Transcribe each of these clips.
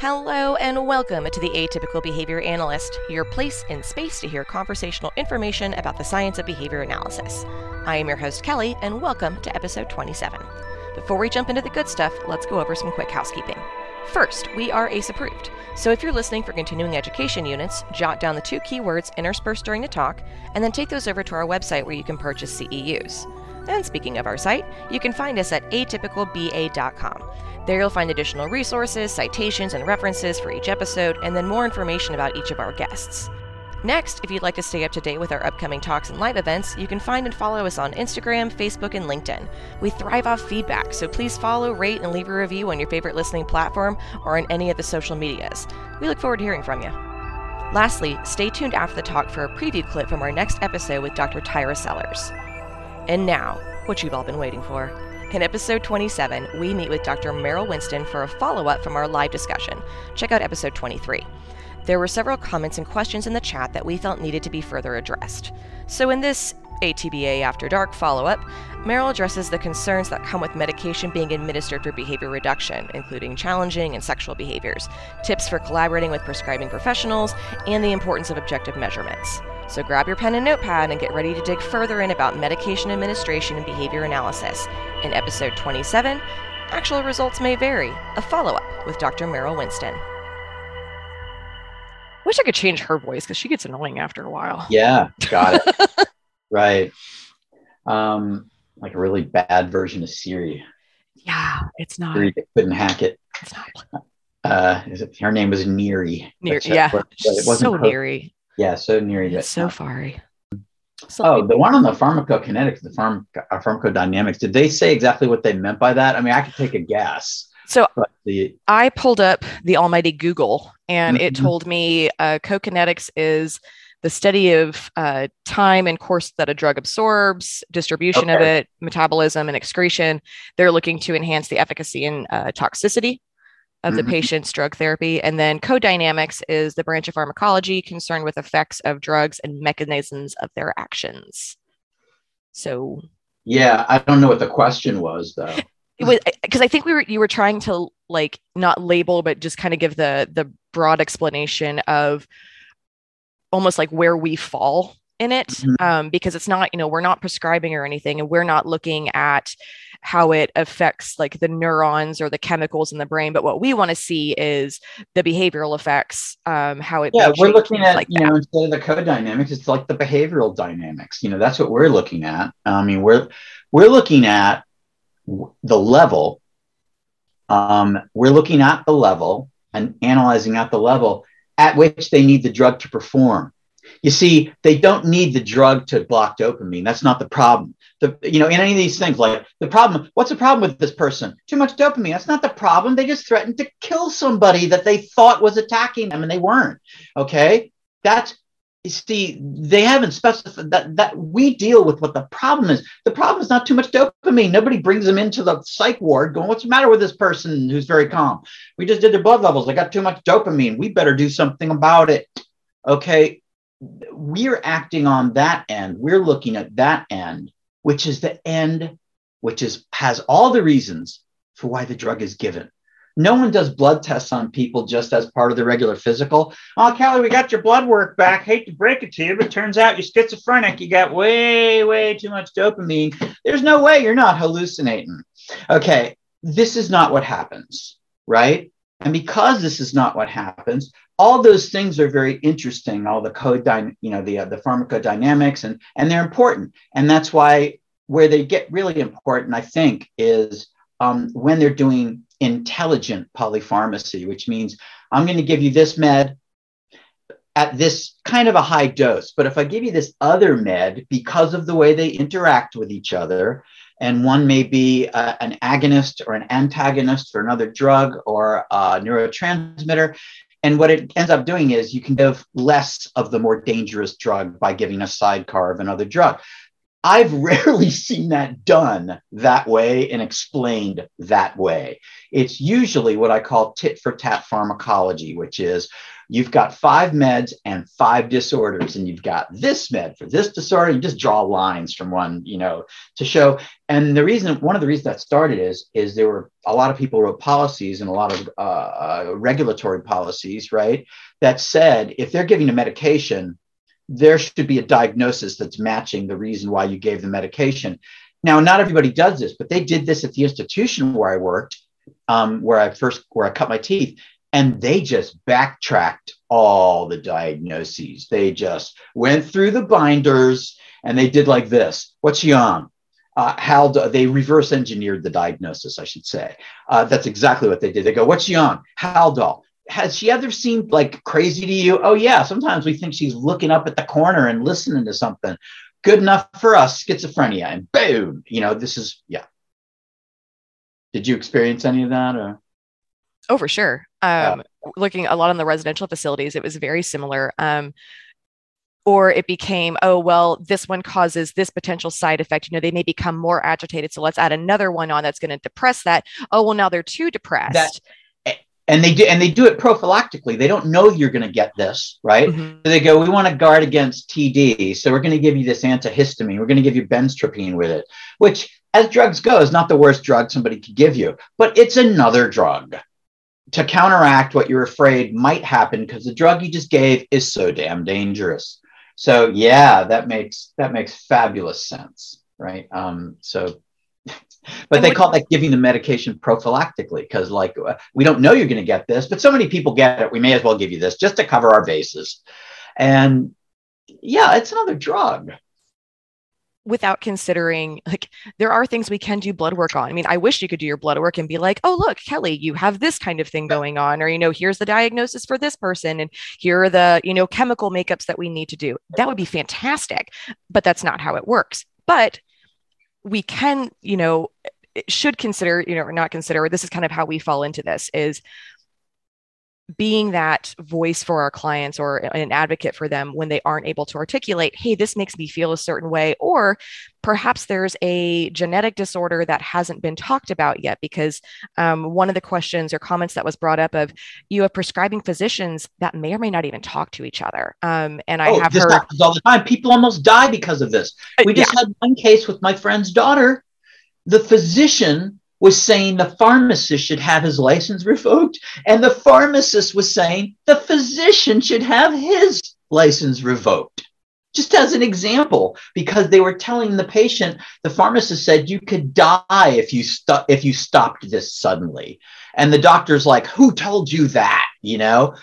Hello and welcome to the Atypical Behavior Analyst, your place in space to hear conversational information about the science of behavior analysis. I am your host, Kelly, and welcome to episode 27. Before we jump into the good stuff, let's go over some quick housekeeping. First, we are ACE approved, so if you're listening for continuing education units, jot down the two keywords interspersed during the talk, and then take those over to our website where you can purchase CEUs. And speaking of our site, you can find us at atypicalba.com. There you'll find additional resources, citations, and references for each episode, and then more information about each of our guests. Next, if you'd like to stay up to date with our upcoming talks and live events, you can find and follow us on Instagram, Facebook, and LinkedIn. We thrive off feedback, so please follow, rate, and leave a review on your favorite listening platform or on any of the social medias. We look forward to hearing from you. Lastly, stay tuned after the talk for a preview clip from our next episode with Dr. Tyra Sellers. And now, what you've all been waiting for. In episode 27, we meet with Dr. Merrill Winston for a follow up from our live discussion. Check out episode 23. There were several comments and questions in the chat that we felt needed to be further addressed. So, in this ATBA After Dark follow up, Merrill addresses the concerns that come with medication being administered for behavior reduction, including challenging and sexual behaviors, tips for collaborating with prescribing professionals, and the importance of objective measurements. So grab your pen and notepad and get ready to dig further in about medication administration and behavior analysis. In episode 27, actual results may vary, a follow up with Dr. Merrill Winston. Wish I could change her voice because she gets annoying after a while. Yeah, got it. right. Um, like a really bad version of Siri. Yeah, it's not. Siri couldn't hack it. It's not. Uh, is it, her name was Neary. Near, yeah, but it wasn't so her- Neary. Yeah, so near It's so far. Oh, the one on the pharmacokinetics, the pharm- uh, pharmacodynamics. Did they say exactly what they meant by that? I mean, I could take a guess. So But the I pulled up the almighty Google and it Mhm. told me uh, cokinetics is the study of uh, time and course that a drug absorbs, distribution of it, metabolism, and excretion. They're looking to enhance the efficacy and uh, toxicity of the Mhm. patient's drug therapy. And then codynamics is the branch of pharmacology concerned with effects of drugs and mechanisms of their actions. So yeah, I don't know what the question was though. it was because I think we were you were trying to like not label but just kind of give the the broad explanation of almost like where we fall in it Mhm. um, because it's not you know we're not prescribing or anything and we're not looking at how it affects like the neurons or the chemicals in the brain but what we want to see is the behavioral effects um, how it Yeah, we're looking at like you that. know instead of the code dynamics, it's like the behavioral dynamics. You know, that's what we're looking at. I mean, we're we're looking at the level. Um, we're looking at the level and analyzing at the level at which they need the drug to perform. You see, they don't need the drug to block dopamine. That's not the problem. The, you know, in any of these things, like the problem, what's the problem with this person? Too much dopamine. That's not the problem. They just threatened to kill somebody that they thought was attacking them and they weren't. Okay. That's, you see, they haven't specified that, that we deal with what the problem is. The problem is not too much dopamine. Nobody brings them into the psych ward going, what's the matter with this person who's very calm? We just did their blood levels. They got too much dopamine. We better do something about it. Okay. We're acting on that end. We're looking at that end, which is the end, which is has all the reasons for why the drug is given. No one does blood tests on people just as part of the regular physical. Oh, Kelly, we got your blood work back. Hate to break it to you, but turns out you're schizophrenic. You got way, way too much dopamine. There's no way you're not hallucinating. Okay, this is not what happens, right? And because this is not what happens, all those things are very interesting. All the code, you know, the uh, the pharmacodynamics, and and they're important. And that's why where they get really important, I think, is um, when they're doing intelligent polypharmacy, which means I'm going to give you this med at this kind of a high dose. But if I give you this other med, because of the way they interact with each other, and one may be uh, an agonist or an antagonist for another drug or a neurotransmitter. And what it ends up doing is you can give less of the more dangerous drug by giving a sidecar of another drug. I've rarely seen that done that way and explained that way. It's usually what I call tit for tat pharmacology, which is you've got five meds and five disorders, and you've got this med for this disorder. You just draw lines from one, you know, to show. And the reason, one of the reasons that started is, is there were a lot of people wrote policies and a lot of uh, uh, regulatory policies, right, that said if they're giving a medication there should be a diagnosis that's matching the reason why you gave the medication. Now, not everybody does this, but they did this at the institution where I worked, um, where I first where I cut my teeth, and they just backtracked all the diagnoses. They just went through the binders and they did like this: "What's she on?" Uh, Haldol, they reverse engineered the diagnosis, I should say. Uh, that's exactly what they did. They go, "What's she on?" Haldol has she ever seemed like crazy to you? Oh yeah, sometimes we think she's looking up at the corner and listening to something. Good enough for us, schizophrenia, and boom, you know, this is yeah. Did you experience any of that or? Oh, for sure. Um, yeah. Looking a lot on the residential facilities, it was very similar. Um, or it became, oh, well, this one causes this potential side effect. You know, they may become more agitated. So let's add another one on that's going to depress that. Oh, well, now they're too depressed. That, and they do and they do it prophylactically. They don't know you're going to get this right? Mm-hmm. so they go we want to guard against td so we're going to give you this antihistamine. We're going to give you benztropine with it which as drugs go is not the worst drug somebody could give you but it's another drug to counteract what you're afraid might happen because the drug you just gave is so damn dangerous. So yeah that makes that makes fabulous sense right? Um, so but they call that giving the medication prophylactically because like uh, we don't know you're going to get this but so many people get it we may as well give you this just to cover our bases and yeah it's another drug without considering like there are things we can do blood work on. I mean, I wish you could do your blood work and be like, "Oh, look, Kelly, you have this kind of thing going on," or you know, here's the diagnosis for this person and here are the, you know, chemical makeups that we need to do. That would be fantastic, but that's not how it works. But we can, you know, should consider, you know, or not consider, this is kind of how we fall into this is being that voice for our clients or an advocate for them when they aren't able to articulate, hey, this makes me feel a certain way, or perhaps there's a genetic disorder that hasn't been talked about yet. Because um, one of the questions or comments that was brought up of you have prescribing physicians that may or may not even talk to each other. Um, and I oh, have this heard happens all the time. People almost die because of this. Uh, we just yeah. had one case with my friend's daughter. The physician was saying the pharmacist should have his license revoked, and the pharmacist was saying the physician should have his license revoked. Just as an example, because they were telling the patient, the pharmacist said you could die if you st- if you stopped this suddenly, and the doctor's like, "Who told you that?" You know.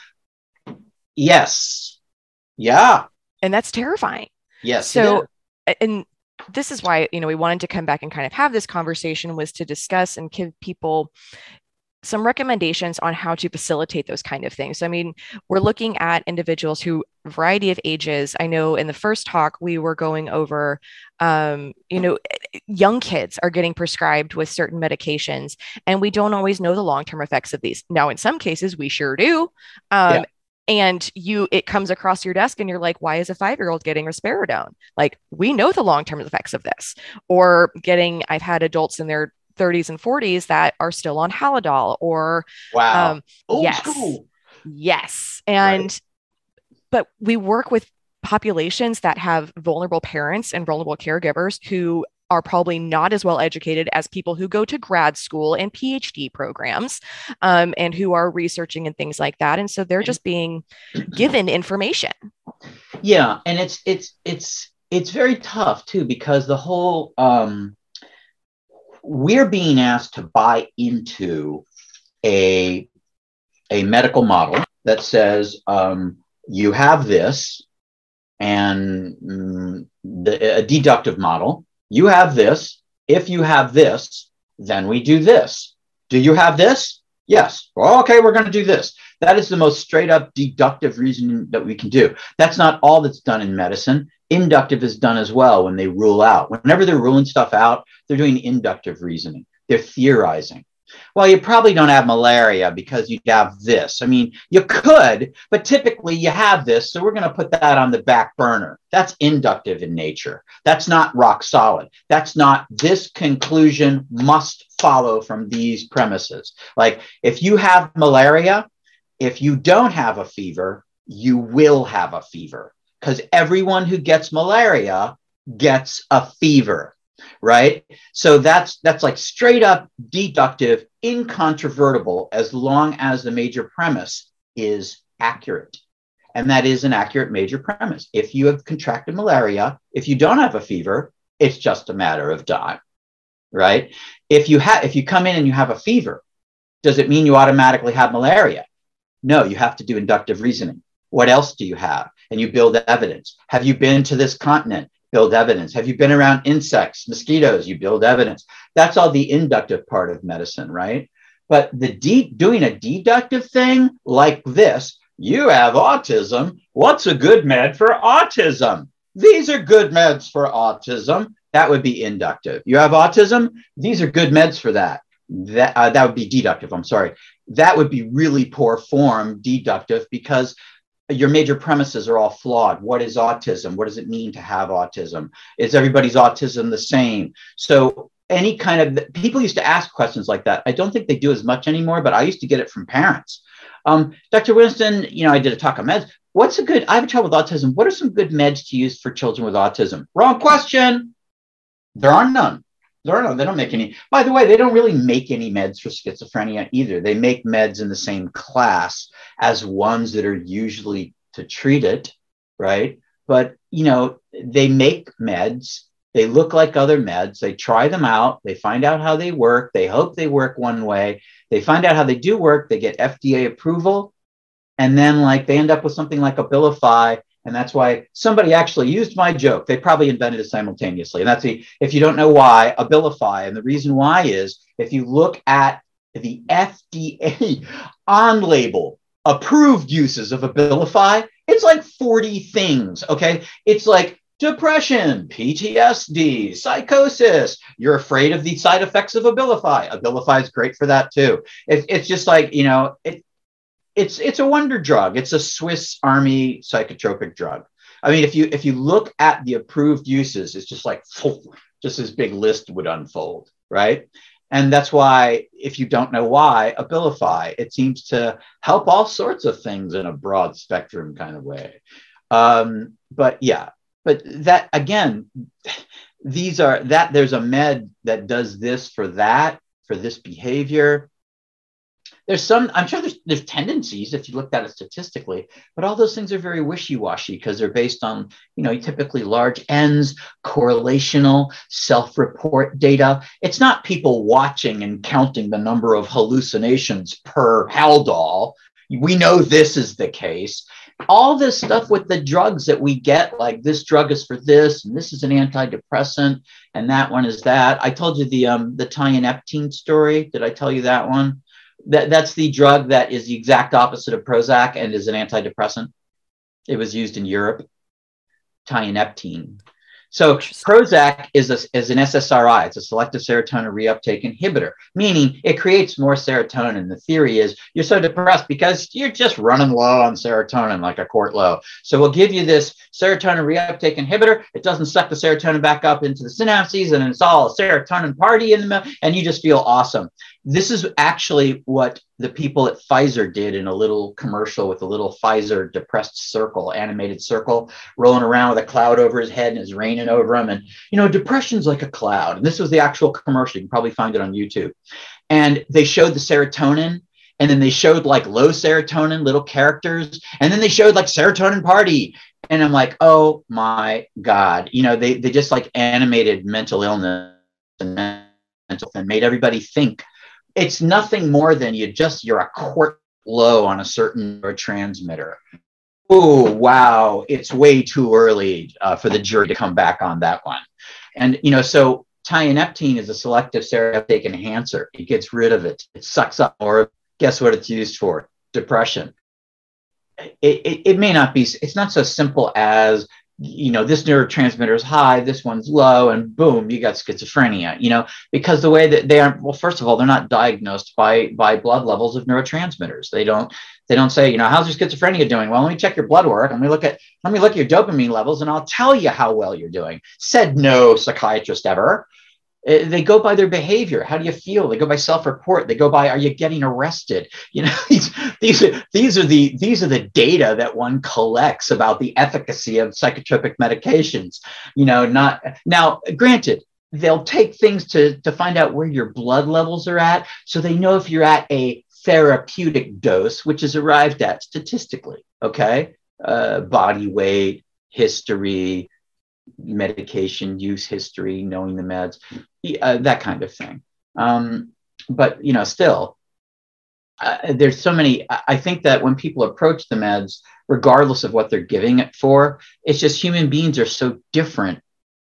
Yes. Yeah. And that's terrifying. Yes. So, and this is why you know we wanted to come back and kind of have this conversation was to discuss and give people some recommendations on how to facilitate those kind of things. So, I mean, we're looking at individuals who variety of ages. I know in the first talk we were going over, um, you know, young kids are getting prescribed with certain medications, and we don't always know the long term effects of these. Now, in some cases, we sure do. Um, yeah and you it comes across your desk and you're like why is a five year old getting risperidone like we know the long term effects of this. Or getting i've had adults in their 30s and 40s that are still on halidol or wow. um, yes. school. yes. And right. but we work with populations that have vulnerable parents and vulnerable caregivers who are probably not as well educated as people who go to grad school and PhD programs um, and who are researching and things like that. And so they're just being given information. Yeah, and it's it's it's it's very tough too because the whole um, we're being asked to buy into a a medical model that says um, you have this and mm, the, a deductive model you have this. If you have this, then we do this. Do you have this? Yes. Well, okay, we're going to do this. That is the most straight up deductive reasoning that we can do. That's not all that's done in medicine. Inductive is done as well when they rule out. Whenever they're ruling stuff out, they're doing inductive reasoning. They're theorizing. Well, you probably don't have malaria because you have this. I mean, you could, but typically you have this. So we're going to put that on the back burner. That's inductive in nature. That's not rock solid. That's not this conclusion must follow from these premises. Like if you have malaria, if you don't have a fever, you will have a fever because everyone who gets malaria gets a fever right? So that's that's like straight up deductive incontrovertible as long as the major premise is accurate. And that is an accurate major premise. If you have contracted malaria if you don't have a fever it's just a matter of time right? If you have if you come in and you have a fever does it mean you automatically have malaria? No you have to do inductive reasoning. What else do you have? And you build evidence. Have you been to this continent build evidence. Have you been around insects, mosquitoes? You build evidence. That's all the inductive part of medicine, right? But the de- doing a deductive thing like this, you have autism. What's a good med for autism? These are good meds for autism. That would be inductive. You have autism. These are good meds for that. That uh, that would be deductive. I'm sorry. That would be really poor form deductive because your major premises are all flawed. What is autism? What does it mean to have autism? Is everybody's autism the same? So any kind of people used to ask questions like that. I don't think they do as much anymore, but I used to get it from parents. Um, Dr. Winston, you know, I did a talk on meds. What's a good? I have a child with autism. What are some good meds to use for children with autism? Wrong question. There are none. There none. They don't make any. By the way, they don't really make any meds for schizophrenia either. They make meds in the same class as ones that are usually to treat it, right? But you know, they make meds. They look like other meds. They try them out. They find out how they work. They hope they work one way. They find out how they do work. They get FDA approval, and then like they end up with something like Abilify, and that's why somebody actually used my joke. They probably invented it simultaneously. And that's the, if you don't know why, Abilify. And the reason why is if you look at the FDA on label approved uses of Abilify, it's like 40 things. Okay. It's like depression, PTSD, psychosis. You're afraid of the side effects of Abilify. Abilify is great for that too. It, it's just like, you know, it, it's it's a wonder drug. It's a Swiss Army psychotropic drug. I mean, if you if you look at the approved uses, it's just like just this big list would unfold, right? And that's why, if you don't know why, Abilify, it seems to help all sorts of things in a broad spectrum kind of way. Um, but yeah, but that again, these are that there's a med that does this for that, for this behavior there's some i'm sure there's there's tendencies if you looked at it statistically but all those things are very wishy-washy because they're based on you know typically large Ns correlational self-report data. It's not people watching and counting the number of hallucinations per haldol. We know this is the case. All this stuff with the drugs that we get like this drug is for this and this is an antidepressant and that one is that. I told you the um the tianeptine story. Did i tell you that one that, that's the drug that is the exact opposite of Prozac and is an antidepressant. It was used in Europe, tianeptine. So Prozac is, a, is an SSRI. It's a selective serotonin reuptake inhibitor, meaning it creates more serotonin. The theory is you're so depressed because you're just running low on serotonin, like a quart low. So we'll give you this serotonin reuptake inhibitor. It doesn't suck the serotonin back up into the synapses, and it's all a serotonin party in the middle, and you just feel awesome. This is actually what the people at Pfizer did in a little commercial with a little Pfizer depressed circle, animated circle, rolling around with a cloud over his head and it's raining over him. And, you know, depression's like a cloud. And this was the actual commercial. You can probably find it on YouTube. And they showed the serotonin and then they showed like low serotonin little characters and then they showed like serotonin party and i'm like oh my god you know they, they just like animated mental illness and mental and made everybody think it's nothing more than you just you're a quart low on a certain transmitter. Oh wow, it's way too early uh, for the jury to come back on that one. And you know, so tianeptine is a selective serotonin enhancer. It gets rid of it. It sucks up more. Guess what it's used for? Depression. It, it, it may not be. It's not so simple as you know this neurotransmitter is high this one's low and boom you got schizophrenia you know because the way that they are well first of all they're not diagnosed by by blood levels of neurotransmitters. They don't they don't say you know how's your schizophrenia doing? Well let me check your blood work. Let me look at let me look at your dopamine levels and i'll tell you how well you're doing. Said no psychiatrist ever they go by their behavior. How do you feel? They go by self-report. They go by are you getting arrested? You know these these are these are the these are the data that one collects about the efficacy of psychotropic medications you know not now granted they'll take things to to find out where your blood levels are at so they know if you're at a therapeutic dose which is arrived at statistically okay? Uh, body weight history medication use history, knowing the meds, uh, that kind of thing. Um, but you know, still, uh, there's so many. I think that when people approach the meds, regardless of what they're giving it for, it's just human beings are so different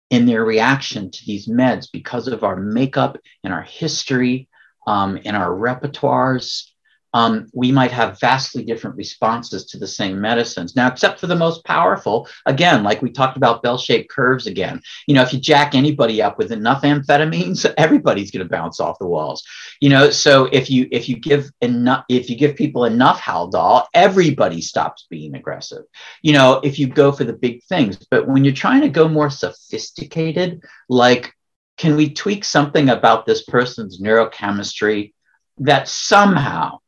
in their reaction to these meds because of our makeup and our history um, and our repertoires um, we might have vastly different responses to the same medicines. Now, except for the most powerful, again, like we talked about bell shaped curves again. You know, if you jack anybody up with enough amphetamines, everybody's going to bounce off the walls. You know, so if you if you give enough if you give people enough Haldol, everybody stops being aggressive. You know, if you go for the big things, but when you're trying to go more sophisticated, like can we tweak something about this person's neurochemistry that somehow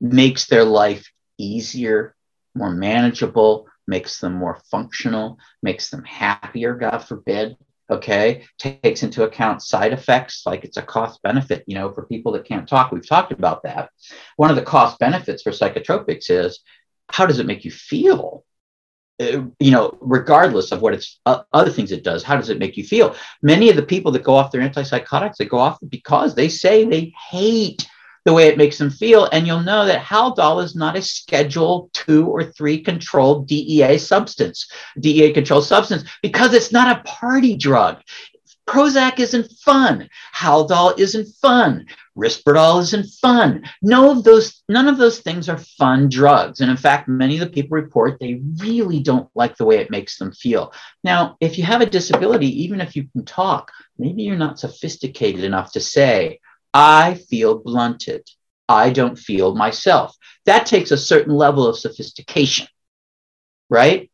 makes their life easier, more manageable, makes them more functional, makes them happier, God forbid. Okay, takes into account side effects like it's a cost benefit, you know, for people that can't talk. We've talked about that. One of the cost benefits for psychotropics is how does it make you feel? Uh, you know, regardless of what it's uh, other things it does, how does it make you feel? Many of the people that go off their antipsychotics, they go off because they say they hate the way it makes them feel. And you'll know that Haldol is not a schedule two or three controlled DEA substance, DEA controlled substance, because it's not a party drug. Prozac isn't fun. Haldol isn't fun. Risperdal isn't fun. No of those, none of those things are fun drugs. And in fact, many of the people report they really don't like the way it makes them feel. Now, if you have a disability, even if you can talk, maybe you're not sophisticated enough to say, I feel blunted. I don't feel myself. That takes a certain level of sophistication, right?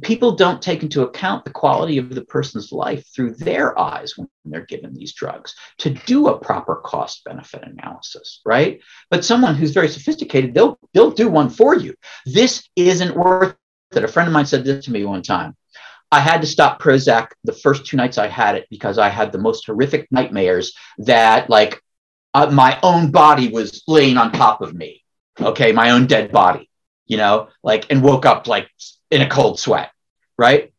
People don't take into account the quality of the person's life through their eyes when they're given these drugs to do a proper cost benefit analysis, right? But someone who's very sophisticated, they'll, they'll do one for you. This isn't worth it. A friend of mine said this to me one time. I had to stop Prozac the first two nights I had it because I had the most horrific nightmares that, like, uh, my own body was laying on top of me. Okay, my own dead body, you know, like, and woke up like in a cold sweat, right?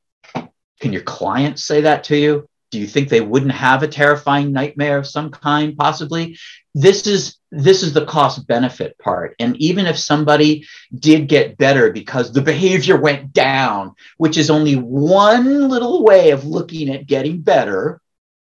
Can your clients say that to you? Do you think they wouldn't have a terrifying nightmare of some kind, possibly? this is this is the cost benefit part. And even if somebody did get better because the behavior went down which is only one little way of looking at getting better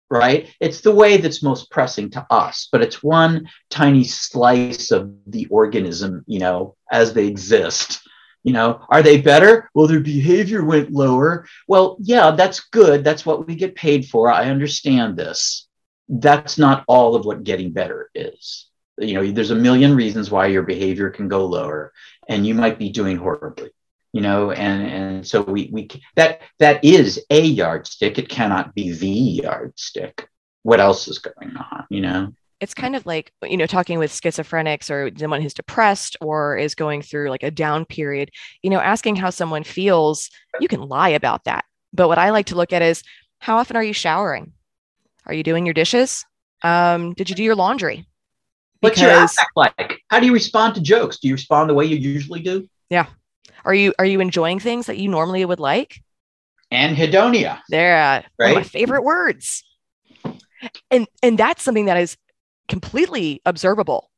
right? It's the way that's most pressing to us but it's one tiny slice of the organism you know as they exist you know are they better? Well their behavior went lower? Well yeah that's good. That's what we get paid for. I understand this. That's not all of what getting better is. You know, there's a million reasons why your behavior can go lower and you might be doing horribly you know and and so we we that that is a yardstick. It cannot be the yardstick. What else is going on you know it's kind of like you know talking with schizophrenics or someone who's depressed or is going through like a down period you know asking how someone feels you can lie about that but what i like to look at is how often are you showering are you doing your dishes? Um, did you do your laundry? What's your affect like? How do you respond to jokes? Do you respond the way you usually do? Yeah. Are you are you enjoying things that you normally would like? Anhedonia. They're uh, right? my favorite words. And and that's something that is completely observable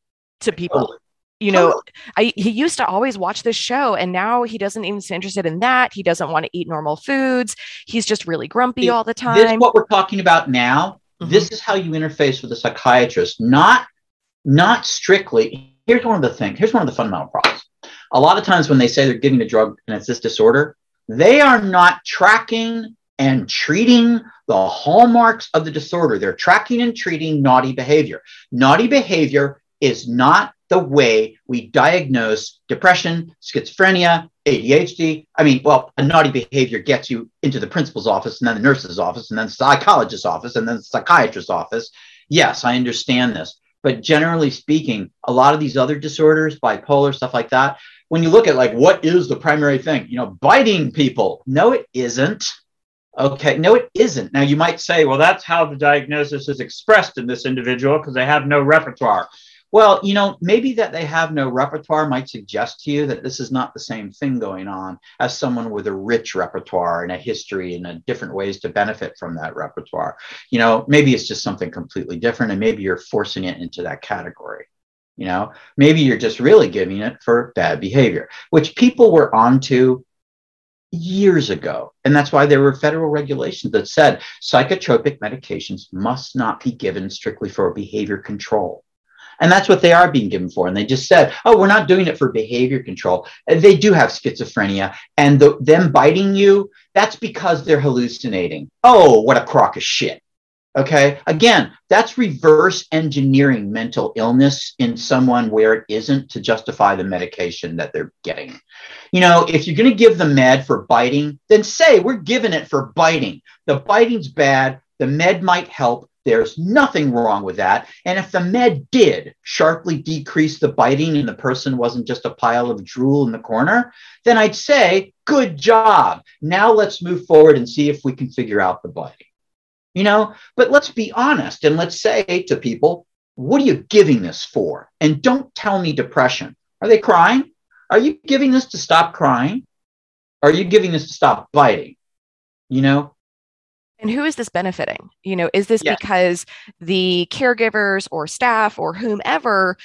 to people. You know, I, he used to always watch this show and now he doesn't even seem interested in that. He doesn't want to eat normal foods. He's just really grumpy See, all the time. This is what we're talking about now. Mm-hmm. This is how you interface with a psychiatrist, not not strictly. Here's one of the things. Here's one of the fundamental problems. A lot of times when they say they're giving a drug and it's this disorder, They are not tracking and treating the hallmarks of the disorder. They're tracking and treating naughty behavior. Naughty behavior is not the way we diagnose depression, schizophrenia, ADHD. I mean, well, a naughty behavior gets you into the principal's office and then the nurse's office and then the psychologist's office and then the psychiatrist's office. Yes, I understand this. But generally speaking, a lot of these other disorders, bipolar, stuff like that, when you look at like what is the primary thing, you know, biting people. No, it isn't. Okay, no, it isn't. Now you might say, well, that's how the diagnosis is expressed in this individual because they have no repertoire. Well, you know, maybe that they have no repertoire might suggest to you that this is not the same thing going on as someone with a rich repertoire and a history and a different ways to benefit from that repertoire. You know, maybe it's just something completely different and maybe you're forcing it into that category. You know, maybe you're just really giving it for bad behavior, which people were onto years ago. And that's why there were federal regulations that said psychotropic medications must not be given strictly for behavior control. And that's what they are being given for. And they just said, oh, we're not doing it for behavior control. Uh, they do have schizophrenia. And the, them biting you, that's because they're hallucinating. Oh, what a crock of shit. Okay. Again, that's reverse engineering mental illness in someone where it isn't to justify the medication that they're getting. You know, if you're going to give the med for biting, then say we're giving it for biting. The biting's bad. The med might help. There's nothing wrong with that. And if the med did sharply decrease the biting and the person wasn't just a pile of drool in the corner, then I'd say, good job. Now let's move forward and see if we can figure out the biting. You know, but let's be honest and let's say to people, what are you giving this for? And don't tell me depression. Are they crying? Are you giving this to stop crying? Are you giving this to stop biting? You know, and who is this benefiting? You know, is this yeah. because the caregivers or staff or whomever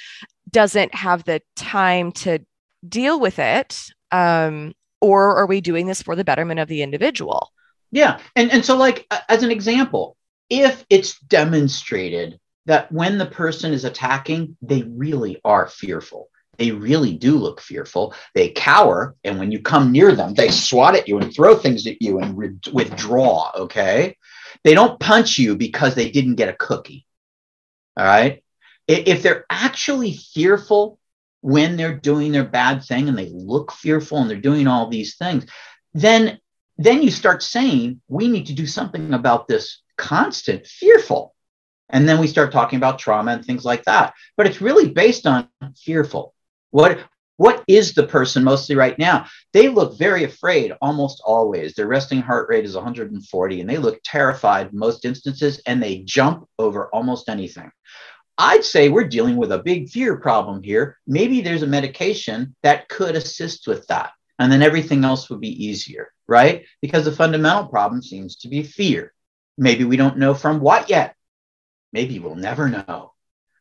doesn't have the time to deal with it? Um, or are we doing this for the betterment of the individual? Yeah. And, and so, like, as an example, if it's demonstrated that when the person is attacking, they really are fearful. They really do look fearful. They cower. And when you come near them, they swat at you and throw things at you and re- withdraw. Okay. They don't punch you because they didn't get a cookie. All right. If they're actually fearful when they're doing their bad thing and they look fearful and they're doing all these things, then then you start saying we need to do something about this constant fearful and then we start talking about trauma and things like that but it's really based on fearful what what is the person mostly right now? They look very afraid almost always. Their resting heart rate is 140 and they look terrified most instances and they jump over almost anything. I'd say we're dealing with a big fear problem here. Maybe there's a medication that could assist with that. And then everything else would be easier, right? Because the fundamental problem seems to be fear. Maybe we don't know from what yet. Maybe we'll never know,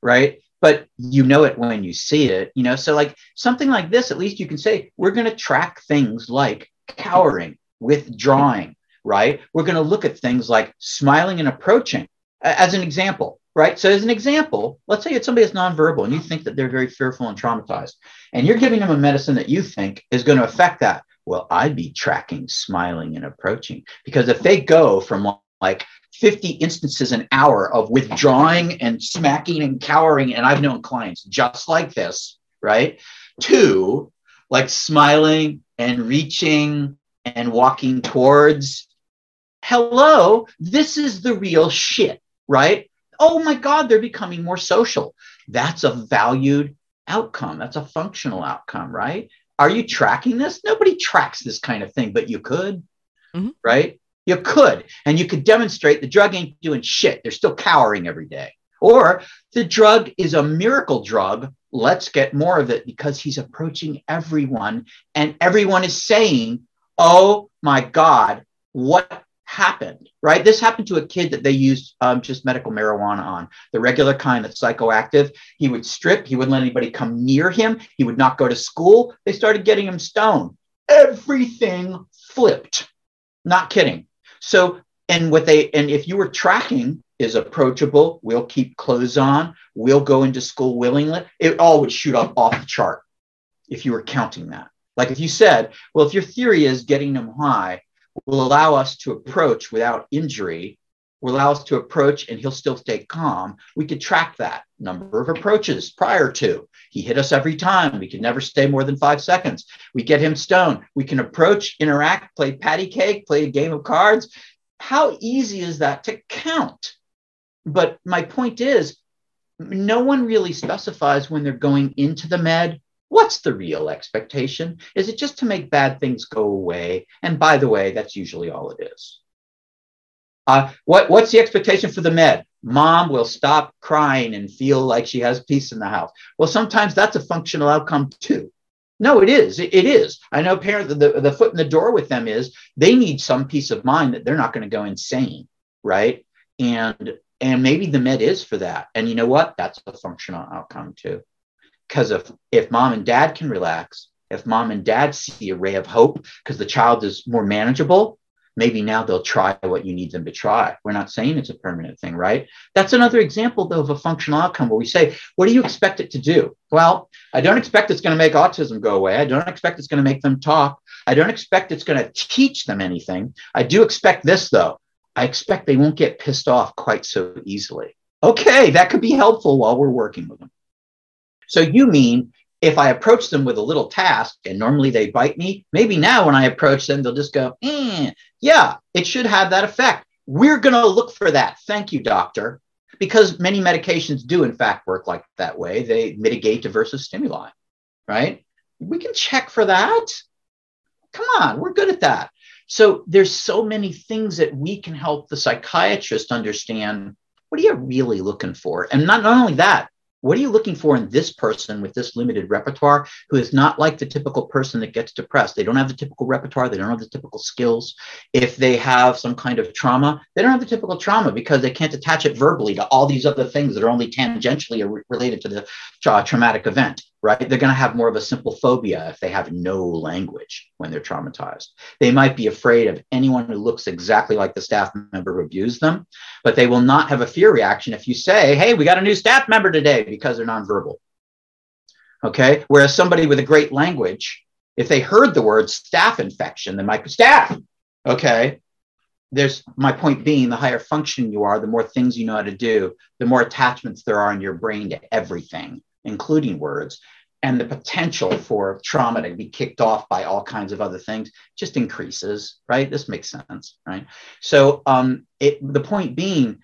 right? but you know it when you see it you know so like something like this at least you can say we're going to track things like cowering withdrawing right we're going to look at things like smiling and approaching as an example right so as an example let's say it's somebody that's nonverbal and you think that they're very fearful and traumatized and you're giving them a medicine that you think is going to affect that well i'd be tracking smiling and approaching because if they go from like 50 instances an hour of withdrawing and smacking and cowering. And I've known clients just like this, right? To like smiling and reaching and walking towards. Hello, this is the real shit, right? Oh my God, they're becoming more social. That's a valued outcome. That's a functional outcome, right? Are you tracking this? Nobody tracks this kind of thing, but you could, mm-hmm. right? You could, and you could demonstrate the drug ain't doing shit. They're still cowering every day. Or the drug is a miracle drug. Let's get more of it because he's approaching everyone, and everyone is saying, Oh my God, what happened? Right? This happened to a kid that they used um, just medical marijuana on, the regular kind that's psychoactive. He would strip, he wouldn't let anybody come near him, he would not go to school. They started getting him stoned. Everything flipped. Not kidding. So, and what they, and if you were tracking is approachable, we'll keep clothes on, we'll go into school willingly, it all would shoot up off the chart if you were counting that. Like if you said, well, if your theory is getting them high will allow us to approach without injury, will allow us to approach and he'll still stay calm, we could track that number of approaches prior to. He hit us every time. We could never stay more than five seconds. We get him stoned. We can approach, interact, play patty cake, play a game of cards. How easy is that to count? But my point is, no one really specifies when they're going into the med What's the real expectation? Is it just to make bad things go away? And by the way, that's usually all it is. Uh, what, what's the expectation for the med? Mom will stop crying and feel like she has peace in the house. Well, sometimes that's a functional outcome too. No, it is. It, it is. I know parents, the, the foot in the door with them is they need some peace of mind that they're not going to go insane, right? And and maybe the med is for that. And you know what? That's a functional outcome too. Because if, if mom and dad can relax, if mom and dad see a ray of hope because the child is more manageable, maybe now they'll try what you need them to try. We're not saying it's a permanent thing, right? That's another example, though, of a functional outcome where we say, what do you expect it to do? Well, I don't expect it's going to make autism go away. I don't expect it's going to make them talk. I don't expect it's going to teach them anything. I do expect this, though. I expect they won't get pissed off quite so easily. Okay, that could be helpful while we're working with them. So you mean if I approach them with a little task and normally they bite me, maybe now when I approach them, they'll just go, eh, yeah, it should have that effect. We're going to look for that. Thank you, doctor. Because many medications do, in fact, work like that way. They mitigate diversive stimuli, right? We can check for that. Come on, we're good at that. So there's so many things that we can help the psychiatrist understand. What are you really looking for? And not, not only that, what are you looking for in this person with this limited repertoire who is not like the typical person that gets depressed? They don't have the typical repertoire, they don't have the typical skills. If they have some kind of trauma, they don't have the typical trauma because they can't attach it verbally to all these other things that are only tangentially related to the tra- traumatic event right? They're going to have more of a simple phobia if they have no language when they're traumatized. They might be afraid of anyone who looks exactly like the staff member who abused them, but they will not have a fear reaction if you say, hey, we got a new staff member today because they're nonverbal. Okay. Whereas somebody with a great language, if they heard the word staff infection, they might be staph. Okay. There's my point being the higher function you are, the more things you know how to do, the more attachments there are in your brain to everything including words, and the potential for trauma to be kicked off by all kinds of other things just increases, right? This makes sense, right? So um, it, the point being,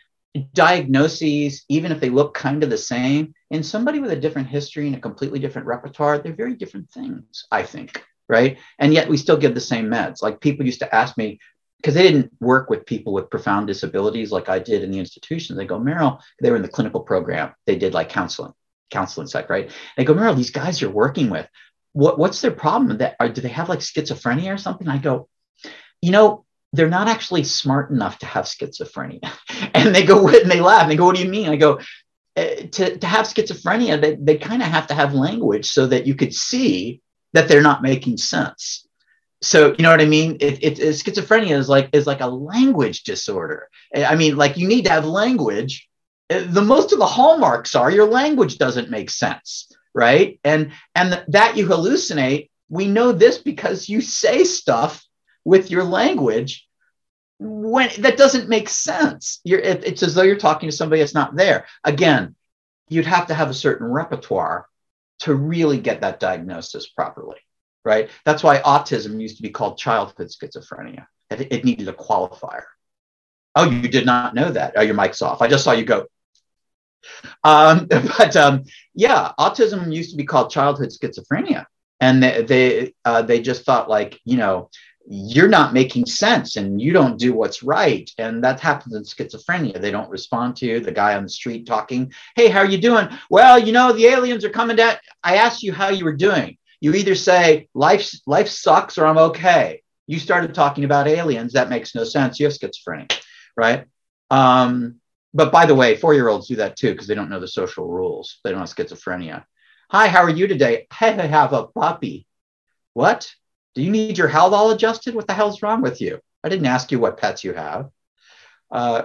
diagnoses, even if they look kind of the same, in somebody with a different history and a completely different repertoire, they're very different things, I think, right? And yet we still give the same meds. Like people used to ask me, because they didn't work with people with profound disabilities like I did in the institution. They go, Merrill, they were in the clinical program. They did like counseling counseling sec, right? They go, Merrill, these guys you're working with, what, what's their problem? That are, do they have like schizophrenia or something? I go, you know, they're not actually smart enough to have schizophrenia. and they go, and they laugh. And they go, what do you mean? I go, eh, to, to have schizophrenia, they, they kind of have to have language so that you could see that they're not making sense. So you know what I mean? It, it, it, schizophrenia is like is like a language disorder. I mean, like you need to have language Eh, the most of the hallmarks are your language doesn't make sense right? And and that you hallucinate we know this because you say stuff with your language when that doesn't make sense. You're it, it's as though you're talking to somebody that's not there. Again you'd have to have a certain repertoire to really get that diagnosis properly right? That's why autism used to be called childhood schizophrenia. It, it needed a qualifier. Oh you did not know that. Oh your mic's off. I just saw you go um, but um, yeah, autism used to be called childhood schizophrenia, and they they, uh, they just thought like you know you're not making sense and you don't do what's right. And that happens in schizophrenia. They don't respond to you. The guy on the street talking hey how are you doing? Well you know the aliens are coming down. I asked you how you were doing. You either say life life sucks or i'm okay. You started talking about aliens. That makes no sense. You have schizophrenia right? Um, but by the way, four year olds do that too because they don't know the social rules. They don't have schizophrenia. Hi, how are you today? I have a puppy. What? Do you need your health all adjusted? What the hell's wrong with you? I didn't ask you what pets you have. Uh,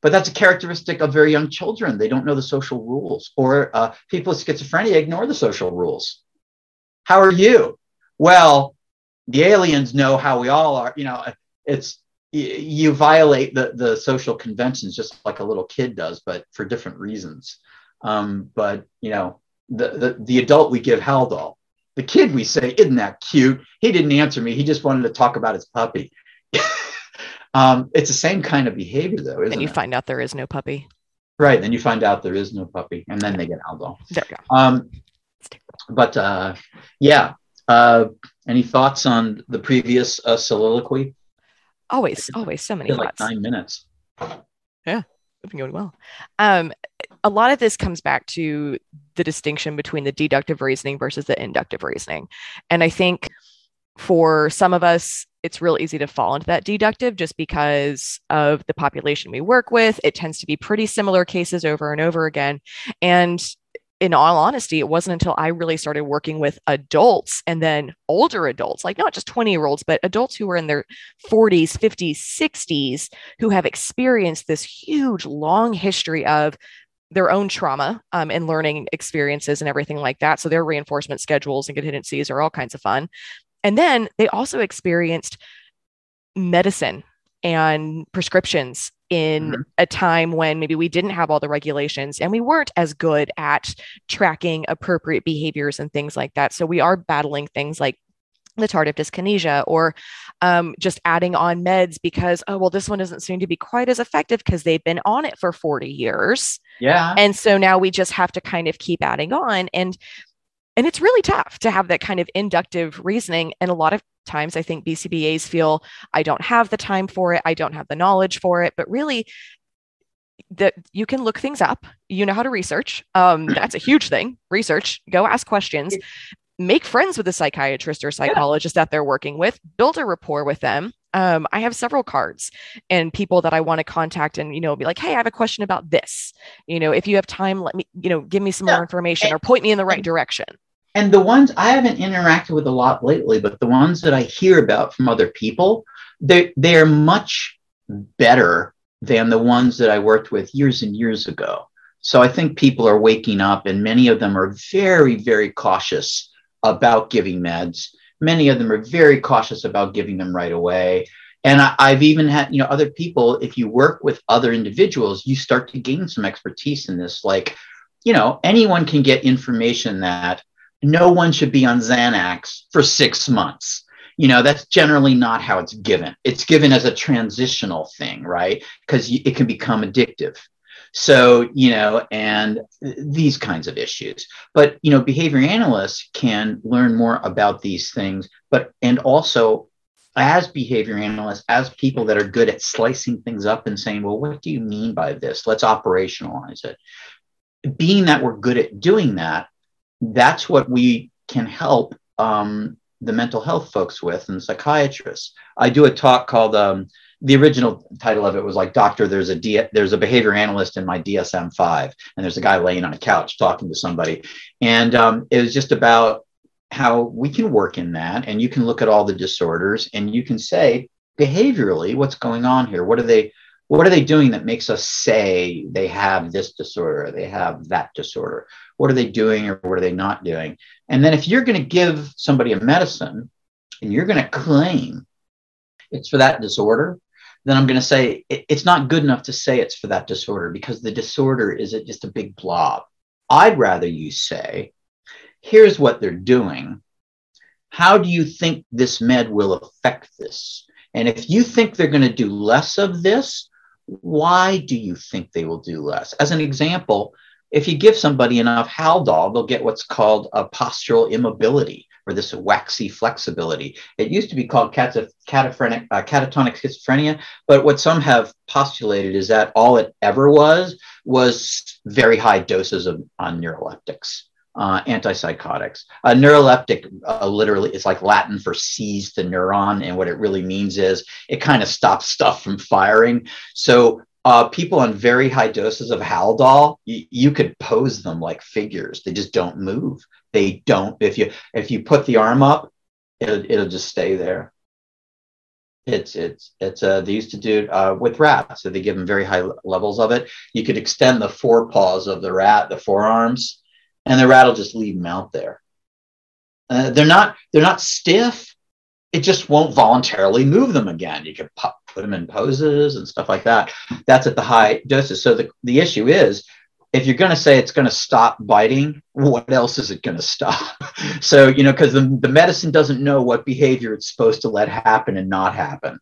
but that's a characteristic of very young children. They don't know the social rules, or uh, people with schizophrenia ignore the social rules. How are you? well, the aliens know how we all are. You know, it's you violate the the social conventions just like a little kid does, but for different reasons. Um, but you know, the, the the adult we give Haldol. The kid we say, isn't that cute? He didn't answer me. He just wanted to talk about his puppy. um, it's the same kind of behavior, though, isn't and you it? find out there is no puppy. Right. Then you find out there is no puppy, and then they get Haldol. There you go. Um, but uh, yeah. Uh, any thoughts on the previous uh, soliloquy? Always, always so many Feel like nine minutes. Yeah, it's been going well. Um, a lot of this comes back to the distinction between the deductive reasoning versus the inductive reasoning. And I think for some of us, it's real easy to fall into that deductive just because of the population we work with. It tends to be pretty similar cases over and over again. And in all honesty, it wasn't until I really started working with adults and then older adults, like not just 20 year olds, but adults who were in their 40s, 50s, 60s, who have experienced this huge, long history of their own trauma um, and learning experiences and everything like that. So their reinforcement schedules and contingencies are all kinds of fun. And then they also experienced medicine and prescriptions in Mhm. a time when maybe we didn't have all the regulations and we weren't as good at tracking appropriate behaviors and things like that. So we are battling things like the tardive dyskinesia or um, just adding on meds because, oh, well, this one doesn't seem to be quite as effective because they've been on it for 40 years. Yeah. And so now we just have to kind of keep adding on. And and it's really tough to have that kind of inductive reasoning. And a lot of times I think BCBAs feel I don't have the time for it, I don't have the knowledge for it, but really that you can look things up. You know how to research. Um, that's a huge thing. Research, go ask questions, make friends with a psychiatrist or psychologist that they're working with, build a rapport with them. Um, I have several cards and people that I want to contact and, you know, be like, hey, I have a question about this. You know, if you have time, let me, you know, give me some Yeah. more information And- or point me in the right and- direction. And the ones I haven't interacted with a lot lately, but the ones that I hear about from other people, they they're much better than the ones that I worked with years and years ago. So I think people are waking up, and many of them are very, very cautious about giving meds. Many of them are very cautious about giving them right away. And I, I've even had, you know, other people, if you work with other individuals, you start to gain some expertise in this. Like, you know, anyone can get information that no one should be on Xanax for six months. You know, that's generally not how it's given. It's given as a transitional thing, right? Because it can become addictive. So, you know, and these kinds of issues. But, you know, behavior analysts can learn more about these things, but, and also as behavior analysts, as people that are good at slicing things up and saying, well, what do you mean by this? Let's operationalize it. Being that we're good at doing that, that's what we can help um, the mental health folks with and psychiatrists. I do a talk called um, the original title of it was like Doctor. There's a D- there's a behavior analyst in my DSM five, and there's a guy laying on a couch talking to somebody, and um, it was just about how we can work in that, and you can look at all the disorders, and you can say behaviorally what's going on here. What are they? What are they doing that makes us say they have this disorder, they have that disorder? What are they doing or what are they not doing? And then if you're going to give somebody a medicine and you're going to claim it's for that disorder, then I'm going to say it, it's not good enough to say it's for that disorder because the disorder is just a big blob. I'd rather you say, here's what they're doing. How do you think this med will affect this? And if you think they're going to do less of this, why do you think they will do less? As an example, if you give somebody enough Haldol, they'll get what's called a postural immobility or this waxy flexibility. It used to be called cat- cataphrenic, uh, catatonic schizophrenia, but what some have postulated is that all it ever was was very high doses of on neuroleptics. Uh, antipsychotics. A neuroleptic uh, literally is like Latin for seize the neuron, and what it really means is it kind of stops stuff from firing. So uh, people on very high doses of Haldol, y- you could pose them like figures. They just don't move. They don't. If you if you put the arm up, it'll it'll just stay there. It's it's it's uh, they used to do it uh, with rats. So they give them very high levels of it. You could extend the forepaws of the rat, the forearms, and the rat will just leave them out there. Uh, they're not they're not stiff. It just won't voluntarily move them again. You can put them in poses and stuff like that. That's at the high doses. So the, the issue is if you're going to say it's going to stop biting, what else is it going to stop? so, you know, because the, the medicine doesn't know what behavior it's supposed to let happen and not happen.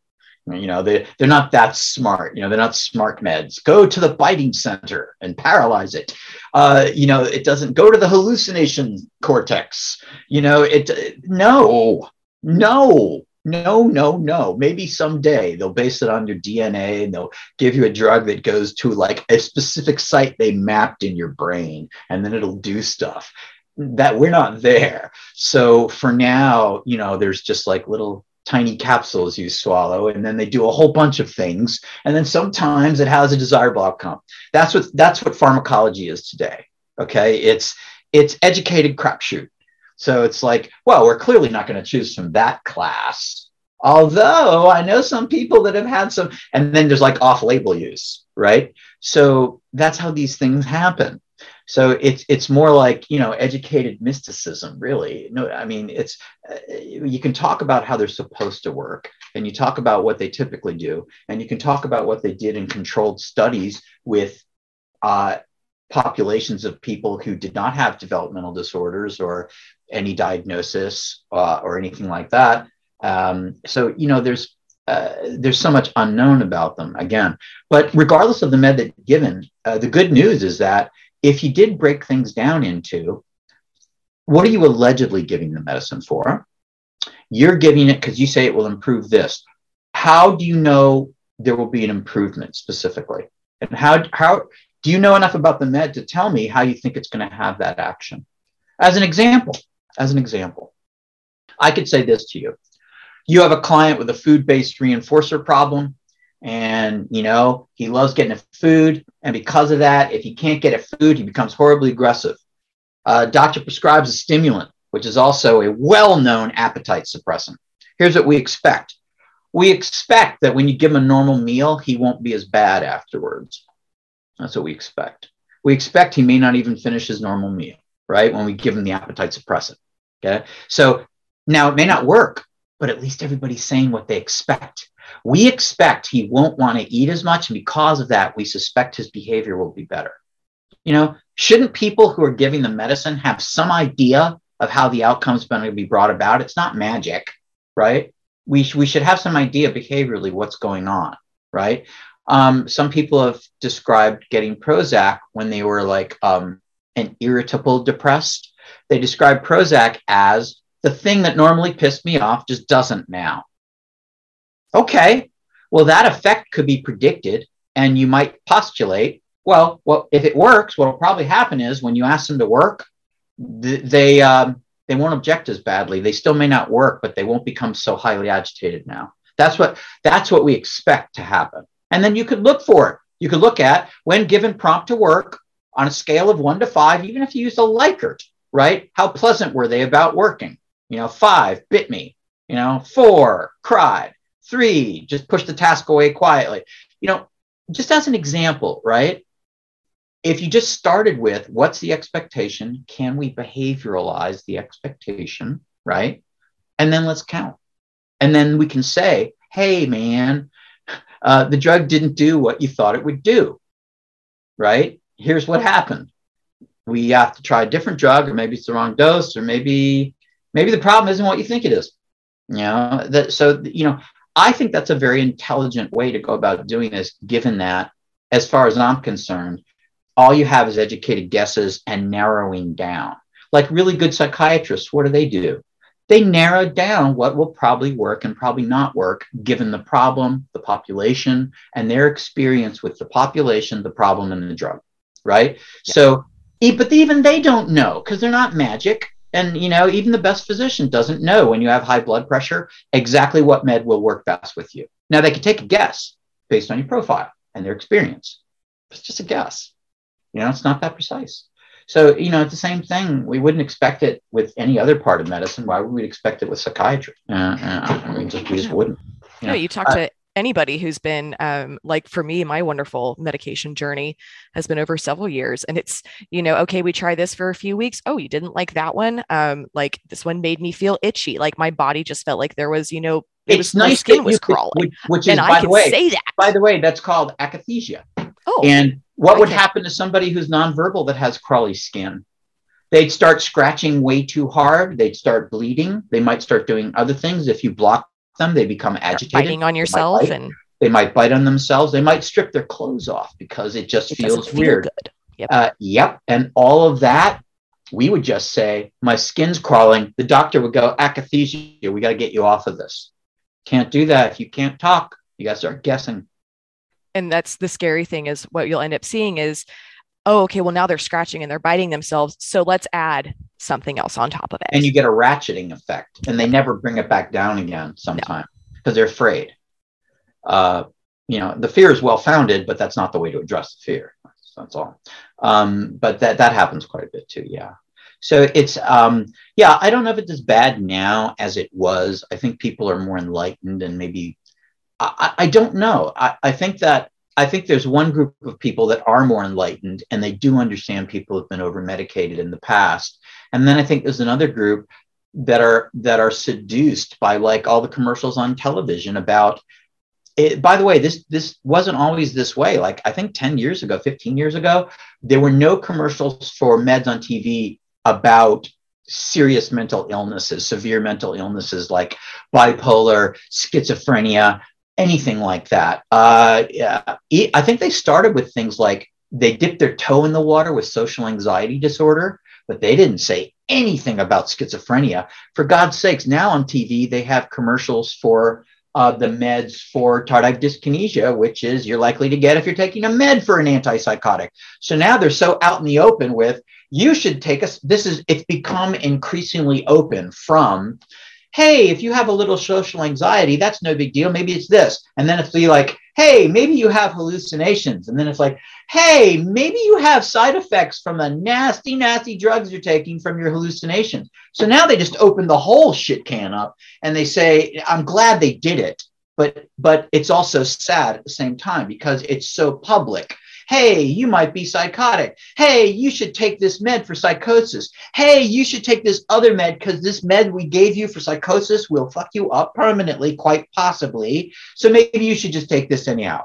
You know, they, they're not that smart. You know, they're not smart meds. Go to the biting center and paralyze it. Uh, you know, it doesn't go to the hallucination cortex. You know, it, no, no, no, no, no. Maybe someday they'll base it on your DNA and they'll give you a drug that goes to like a specific site they mapped in your brain and then it'll do stuff that we're not there. So for now, you know, there's just like little tiny capsules you swallow and then they do a whole bunch of things and then sometimes it has a desirable outcome that's what that's what pharmacology is today okay it's it's educated crapshoot so it's like well we're clearly not going to choose from that class. Although i know some people that have had some and then there's like off label use right? So that's how these things happen. So it's it's more like you know educated mysticism really. No i mean it's uh, you can talk about how they're supposed to work and you talk about what they typically do and you can talk about what they did in controlled studies with uh, populations of people who did not have developmental disorders or any diagnosis uh, or anything like that um, so you know there's uh, there's so much unknown about them again but regardless of the med that given uh, the good news is that if you did break things down into what are you allegedly giving the medicine for? You're giving it because you say it will improve this. How do you know there will be an improvement specifically? And how, how do you know enough about the med to tell me how you think it's going to have that action? As an example, as an example, I could say this to you. You have a client with a food based reinforcer problem and you know he loves getting a food and because of that if he can't get a food he becomes horribly aggressive. Uh, doctor prescribes a stimulant which is also a well-known appetite suppressant. Here's what we expect. We expect that when you give him a normal meal he won't be as bad afterwards. That's what we expect. We expect he may not even finish his normal meal right when we give him the appetite suppressant so now it may not work but at least everybody's saying what they expect we expect he won't want to eat as much. And because of that, we suspect his behavior will be better. You know, shouldn't people who are giving the medicine have some idea of how the outcome is going to be brought about? It's not magic, right? We, sh- we should have some idea behaviorally what's going on, right? Um, some people have described getting Prozac when they were like um, an irritable depressed. They describe Prozac as the thing that normally pissed me off just doesn't now. Okay, well, that effect could be predicted, and you might postulate, well, well, if it works, what will probably happen is when you ask them to work, th- they um, they won't object as badly. They still may not work, but they won't become so highly agitated now. That's what that's what we expect to happen. And then you could look for it. You could look at when given prompt to work on a scale of one to five, even if you use a Likert, right? How pleasant were they about working? You know, five bit me. You know, four cried. Three, just pushed the task away quietly. You know, just as an example, right? If you just started with what's the expectation? Can we behavioralize the expectation, right? And then let's count. And then we can say, hey, man, uh, the drug didn't do what you thought it would do, right? Here's what happened. We have to try a different drug, or maybe it's the wrong dose, or maybe maybe the problem isn't what you think it is. You know, that so you know, I think that's a very intelligent way to go about doing this, given that, as far as I'm concerned, all you have is educated guesses and narrowing down. Like really good psychiatrists, what do they do? They narrow down what will probably work and probably not work, given the problem, the population, and their experience with the population, the problem, and the drug, right? Yeah. So, but even they don't know because they're not magic. And you know, even the best physician doesn't know when you have high blood pressure exactly what med will work best with you. Now they can take a guess based on your profile and their experience. It's just a guess. You know, it's not that precise. So, you know, it's the same thing. We wouldn't expect it with any other part of medicine. Why would we expect it with psychiatry? Uh, uh, I mean, just, we just wouldn't. You, know? you talk to anybody who's been um, like for me my wonderful medication journey has been over several years and it's you know okay we try this for a few weeks. Oh you didn't like that one? Um, like this one made me feel itchy. Like my body just felt like there was you know it it's was my nice skin was you could- crawling. which, which is and by i the can way say that. by the way that's called akathisia. Oh and what would happen to somebody who's nonverbal that has crawly skin? They'd start scratching way too hard. They'd start bleeding. They might start doing other things. If you block them they become agitated biting on yourself bite. and they might bite on themselves they might strip their clothes off because it just it feels feel weird good uh, yep. And all of that, we would just say, my skin's crawling. The doctor would go, akathisia, we got to get you off of this. Can't do that. If you can't talk, you got to start guessing. and that's the scary thing is what you'll end up seeing is oh okay well now they're scratching and they're biting themselves so let's add something else on top of it And you get a ratcheting effect. And they never bring it back down again sometimes because they're afraid. Uh, you know, the fear is well founded, but that's not the way to address the fear. That's, that's all. Um, but that, that happens quite a bit too. Yeah. So it's, um, yeah, I don't know if it's as bad now as it was. I think people are more enlightened and maybe, I, I I don't know. I, I think that, I think there's one group of people that are more enlightened and they do understand people have been over medicated in the past. And then I think there's another group that are that are seduced by like all the commercials on television about it, by the way this this wasn't always this way. Like i think 10 years ago 15 years ago there were no commercials for meds on tv about serious mental illnesses severe mental illnesses like bipolar schizophrenia anything like that. Uh, yeah, i think they started with things like they dipped their toe in the water with social anxiety disorder but they didn't say anything about schizophrenia. For God's sakes, now on TV, they have commercials for uh, the meds for tardive dyskinesia, which is you're likely to get if you're taking a med for an antipsychotic. So now they're so out in the open with you should take us. This is it's become increasingly open from, hey, if you have a little social anxiety, that's no big deal. Maybe it's this, and then it's be like, hey, maybe you have hallucinations, and then it's like, hey, maybe you have side effects from the nasty, nasty drugs you're taking from your hallucinations. So now they just open the whole shit can up and they say, I'm glad they did it, but but it's also sad at the same time because it's so public. Hey, you might be psychotic. Hey, you should take this med for psychosis. Hey, you should take this other med because this med we gave you for psychosis will fuck you up permanently, quite possibly. So maybe you should just take this anyhow.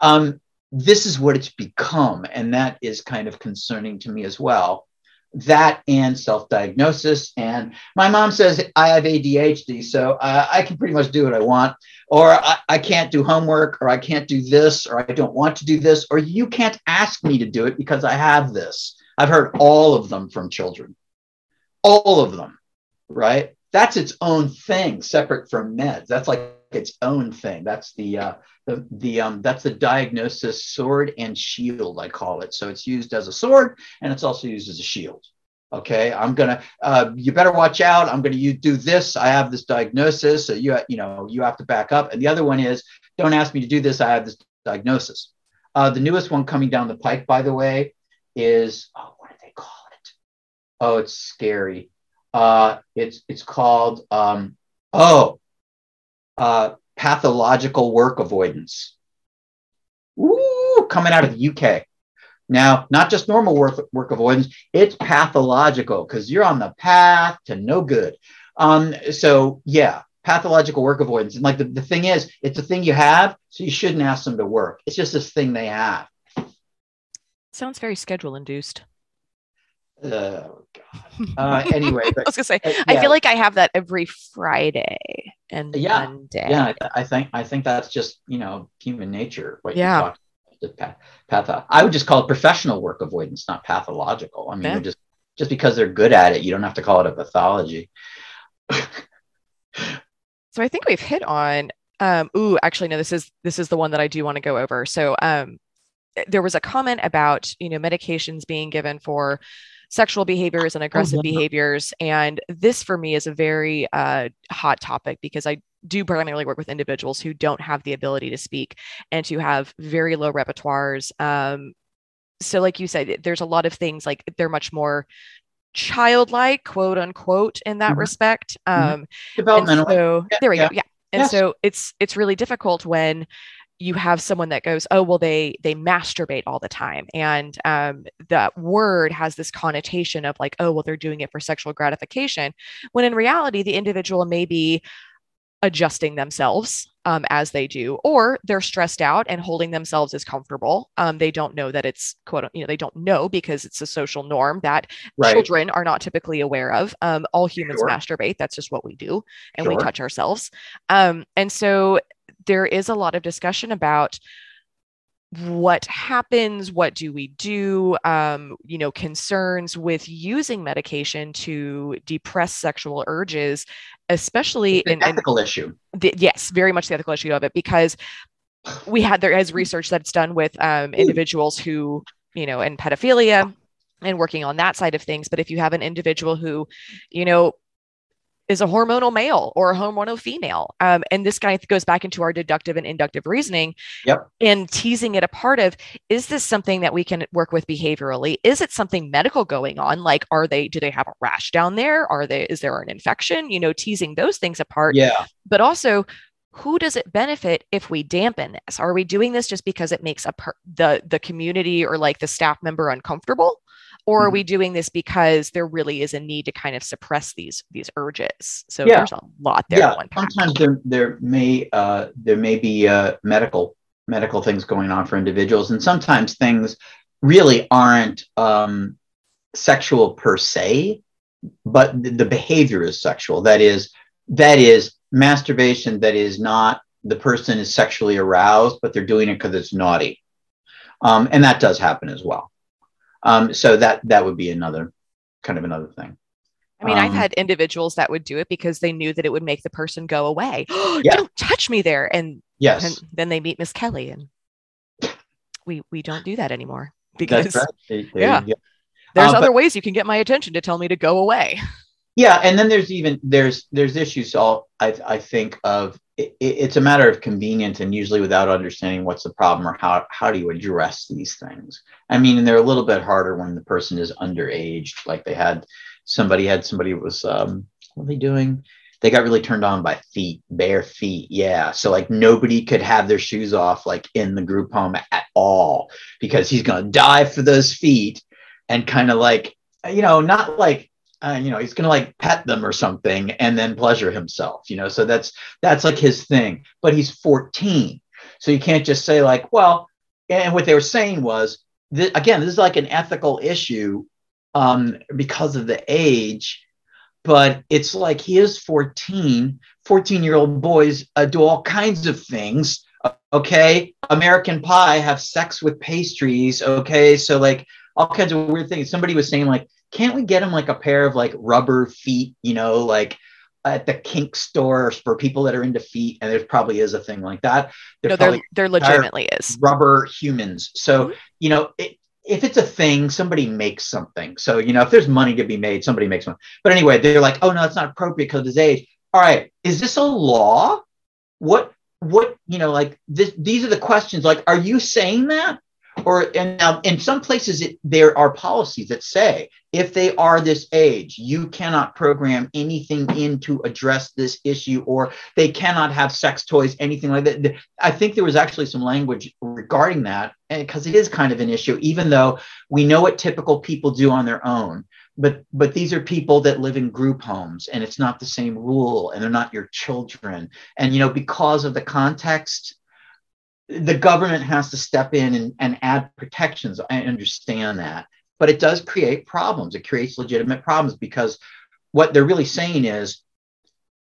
Um, this is what it's become. And that is kind of concerning to me as well. That and self diagnosis. And my mom says I have ADHD, so uh, I can pretty much do what I want. Or I, I can't do homework, or I can't do this, or I don't want to do this, or you can't ask me to do it because I have this. I've heard all of them from children, all of them, right? That's its own thing, separate from meds. That's like its own thing. That's the uh, the the um that's the diagnosis sword and shield I call it. So it's used as a sword and it's also used as a shield. Okay, I'm gonna. Uh, you better watch out. I'm gonna you do this. I have this diagnosis, so you you know you have to back up. And the other one is don't ask me to do this. I have this diagnosis. Uh, the newest one coming down the pike, by the way, is oh, what do they call it? Oh, it's scary. Uh, it's it's called um, oh, uh, pathological work avoidance. Ooh, coming out of the UK. Now, not just normal work, work avoidance, it's pathological because you're on the path to no good. Um, so, yeah, pathological work avoidance. And like the, the thing is, it's a thing you have, so you shouldn't ask them to work. It's just this thing they have. Sounds very schedule induced. Oh, God. Uh, anyway, I was gonna say, uh, I feel like I have that every Friday and Yeah, Monday. yeah, I, think I think that's just you know human nature. What Yeah. you path, path, I would just call it professional work avoidance, not pathological. I mean, Yeah. just just because they're good at it, you don't have to call it a pathology. So I think we've hit on um ooh actually no this is this is the one that I do want to go over. So um there was a comment about you know medications being given for sexual behaviors and aggressive behaviors and this for me is a very uh, hot topic because i do primarily work with individuals who don't have the ability to speak and to have very low repertoires um, so like you said there's a lot of things like they're much more childlike quote unquote in that Mhm. respect Mhm. um, Developmental. so Yeah, there we yeah. go. Yeah. and Yes. so it's it's really difficult when you have someone that goes oh well they they masturbate all the time. And um, that word has this connotation of like oh well they're doing it for sexual gratification when in reality the individual may be adjusting themselves um, as they do or they're stressed out and holding themselves as comfortable. Um, they don't know that it's quote you know they don't know because it's a social norm that Right. children are not typically aware of. Um, all humans Sure. masturbate. That's just what we do and we touch ourselves. Um, and so there is a lot of discussion about what happens what do we do um, you know concerns with using medication to depress sexual urges especially It's an in, in ethical issue. the, yes, very much the ethical issue of it because we had there is research that's done with um, individuals who you know in pedophilia and working on that side of things. But if you have an individual who, you know, is a hormonal male or a hormonal female, um, and this guy goes back into our deductive and inductive reasoning, Yep. and teasing it apart of is this something that we can work with behaviorally? Is it something medical going on? Like, are they do they have a rash down there? Are they is there an infection? You know, teasing those things apart Yeah. but also who does it benefit if we dampen this are we doing this just because it makes a per- the the community or like the staff member uncomfortable or are Mhm. we doing this because there really is a need to kind of suppress these these urges so Yeah. there's a lot there yeah. Sometimes there there may uh, there may be uh, medical medical things going on for individuals, and sometimes things really aren't um, sexual per se, but the, the behavior is sexual. That is that is masturbation. That is not the person is sexually aroused, but they're doing it because it's naughty, um, and that does happen as well. Um, so that that would be another kind of another thing. i mean i've um, had individuals that would do it because they knew that it would make the person go away Yeah. don't touch me there and, Yes, and then they meet miss kelly and we we don't do that anymore that's because right. There- there yeah. go. there's but- other ways you can get my attention to tell me to go away Yeah, and then there's even there's there's issues. All I I think of it, it's a matter of convenience, and usually without understanding what's the problem or how how do you address these things. I mean, and they're a little bit harder when the person is underage. Like they had somebody had somebody was um what are they doing? They got really turned on by feet, bare feet. Yeah, so like nobody could have their shoes off like in the group home at all because he's gonna die for those feet, and kind of like you know not like uh, you know he's gonna like pet them or something and then pleasure himself you know? So that's that's like his thing. But he's 14 so you can't just say like well and what they were saying was again this is like an ethical issue um, because of the age but it's like he is 14 14 year old boys uh, do all kinds of things okay? American pie have sex with pastries okay? So like all kinds of weird things. Somebody was saying like can't we get him like a pair of like rubber feet, you know, like at the kink store for people that are into feet? And there probably is a thing like that. no There there legitimately is rubber humans. So, Mhm. you know, it, if it's a thing, somebody makes something. So, you know, if there's money to be made, somebody makes one. But anyway, they're like, oh no, it's not appropriate because of his age. All right, is this a law? What what you know, like this, these are the questions. Like, are you saying that? Or and now in some places it, there are policies that say if they are this age, you cannot program anything in to address this issue, or they cannot have sex toys, anything like that. I think there was actually some language regarding that, because it is kind of an issue, even though we know what typical people do on their own. But but these are people that live in group homes, and it's not the same rule, and they're not your children. And you know, because of the context, the government has to step in and, and add protections. I understand that. But it does create problems. It creates legitimate problems because what they're really saying is,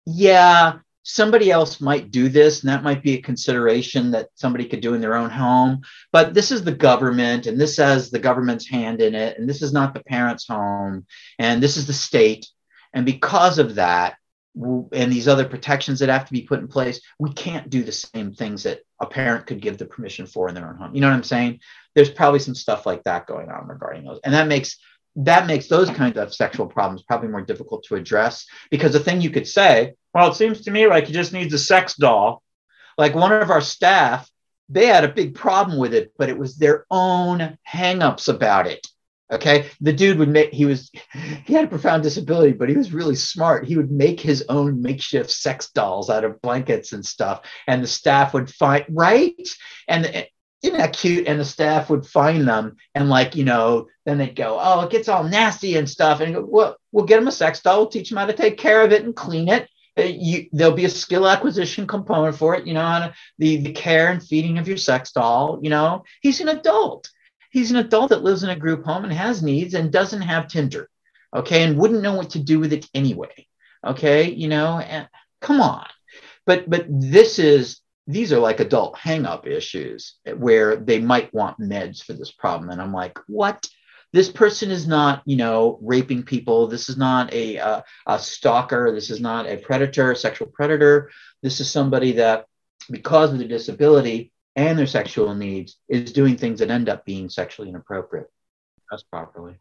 yeah, somebody else might do this, and that might be a consideration that somebody could do in their own home. But this is the government, and this has the government's hand in it, and this is not the parent's home, and this is the state. And because of that, and these other protections that have to be put in place, we can't do the same things that a parent could give the permission for in their own home. You know what I'm saying? There's probably some stuff like that going on regarding those. And that makes that makes those kinds of sexual problems probably more difficult to address because the thing you could say, well, it seems to me like he just needs a sex doll. Like one of our staff, they had a big problem with it, but it was their own hangups about it. Okay. The dude would make, he was, he had a profound disability, but he was really smart. He would make his own makeshift sex dolls out of blankets and stuff. And the staff would find, right? And isn't that cute? And the staff would find them and, like, you know, then they'd go, oh, it gets all nasty and stuff. And go, well, we'll get them a sex doll, we'll teach them how to take care of it and clean it. Uh, you, there'll be a skill acquisition component for it, you know, to, the, the care and feeding of your sex doll. You know, he's an adult He's an adult that lives in a group home and has needs and doesn't have Tinder, okay, and wouldn't know what to do with it anyway, okay, you know, and come on. But but this is these are like adult hang-up issues where they might want meds for this problem, and I'm like, what? This person is not, you know, raping people. This is not a, uh, a stalker. This is not a predator, a sexual predator. This is somebody that, because of their disability, and their sexual needs is doing things that end up being sexually inappropriate. Us properly.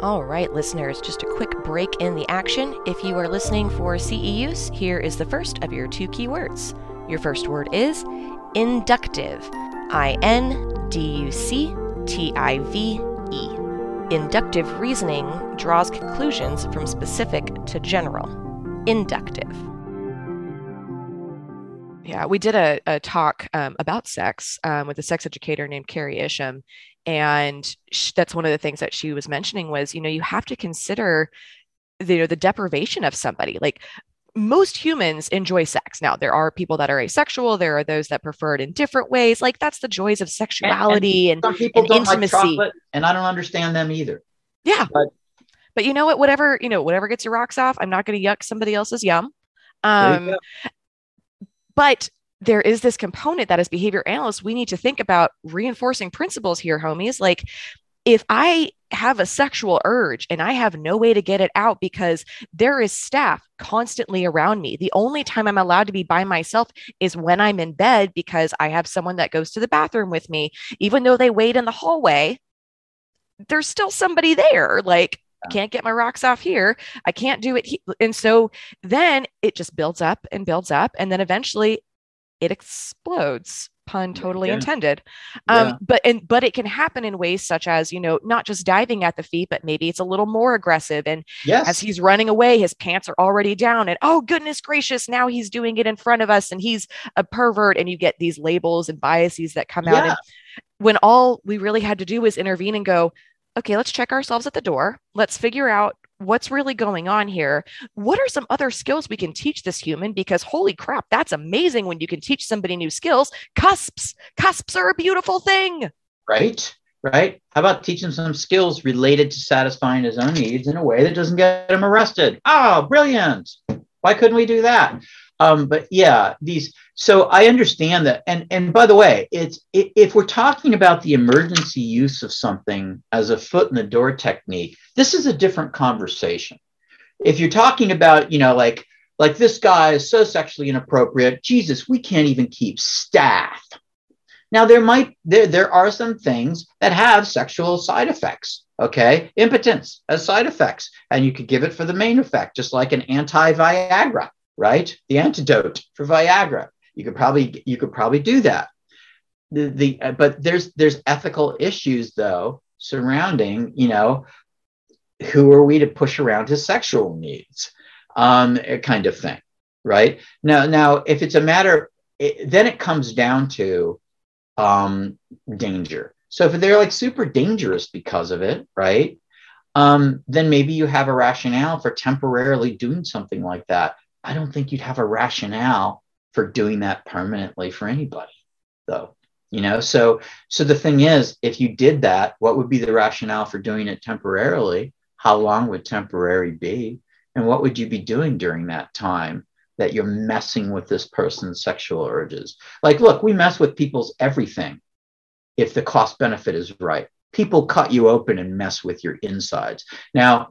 All right, listeners, just a quick break in the action. If you are listening for CE use, here is the first of your two keywords. Your first word is inductive. I N D U C T I V E. Inductive reasoning draws conclusions from specific to general. Inductive. Yeah, we did a, a talk um, about sex um, with a sex educator named Carrie Isham. And sh- that's one of the things that she was mentioning was, you know, you have to consider the, you know, the deprivation of somebody. Like most humans enjoy sex. Now, there are people that are asexual. There are those that prefer it in different ways. Like that's the joys of sexuality and, and, some people and don't intimacy. Like and I don't understand them either. Yeah. But, but you know what? Whatever, you know, whatever gets your rocks off, I'm not going to yuck somebody else's yum. Um, but there is this component that as behavior analysts, we need to think about reinforcing principles here, homies. Like if I have a sexual urge and I have no way to get it out because there is staff constantly around me. The only time I'm allowed to be by myself is when I'm in bed because I have someone that goes to the bathroom with me. Even though they wait in the hallway, there's still somebody there. Like, I can't get my rocks off here. I can't do it. He- and so then it just builds up and builds up. And then eventually it explodes pun totally yeah. intended um, yeah. but and but it can happen in ways such as you know not just diving at the feet but maybe it's a little more aggressive and yes. as he's running away his pants are already down and oh goodness gracious now he's doing it in front of us and he's a pervert and you get these labels and biases that come yeah. out and when all we really had to do was intervene and go okay, let's check ourselves at the door. Let's figure out what's really going on here. What are some other skills we can teach this human? Because holy crap, that's amazing when you can teach somebody new skills. Cusps, cusps are a beautiful thing. Right, right. How about teaching some skills related to satisfying his own needs in a way that doesn't get him arrested? Oh, brilliant. Why couldn't we do that? Um, but yeah, these. So I understand that, and and by the way, it's if we're talking about the emergency use of something as a foot in the door technique, this is a different conversation. If you're talking about, you know, like like this guy is so sexually inappropriate, Jesus, we can't even keep staff. Now there might there there are some things that have sexual side effects. Okay, impotence as side effects, and you could give it for the main effect, just like an anti-Viagra right? The antidote for Viagra. You could probably you could probably do that. The, the uh, but there's there's ethical issues though surrounding you know who are we to push around his sexual needs um kind of thing right now now if it's a matter it, then it comes down to um danger so if they're like super dangerous because of it right um then maybe you have a rationale for temporarily doing something like that I don't think you'd have a rationale for doing that permanently for anybody, though. You know, so so the thing is, if you did that, what would be the rationale for doing it temporarily? How long would temporary be? And what would you be doing during that time that you're messing with this person's sexual urges? Like, look, we mess with people's everything if the cost benefit is right. People cut you open and mess with your insides. Now,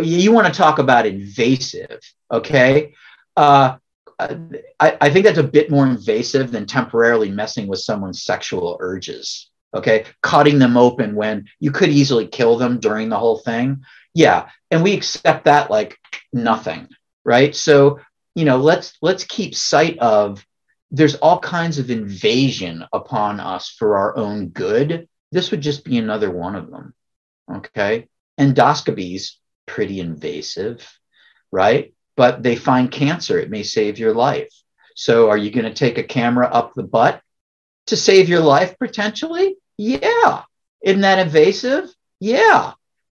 you want to talk about invasive, okay? Uh, I, I think that's a bit more invasive than temporarily messing with someone's sexual urges. Okay, cutting them open when you could easily kill them during the whole thing. Yeah, and we accept that like nothing, right? So you know, let's let's keep sight of there's all kinds of invasion upon us for our own good this would just be another one of them. Okay. Endoscopies, pretty invasive, right? But they find cancer, it may save your life. So are you going to take a camera up the butt to save your life potentially? Yeah. Isn't that invasive? Yeah.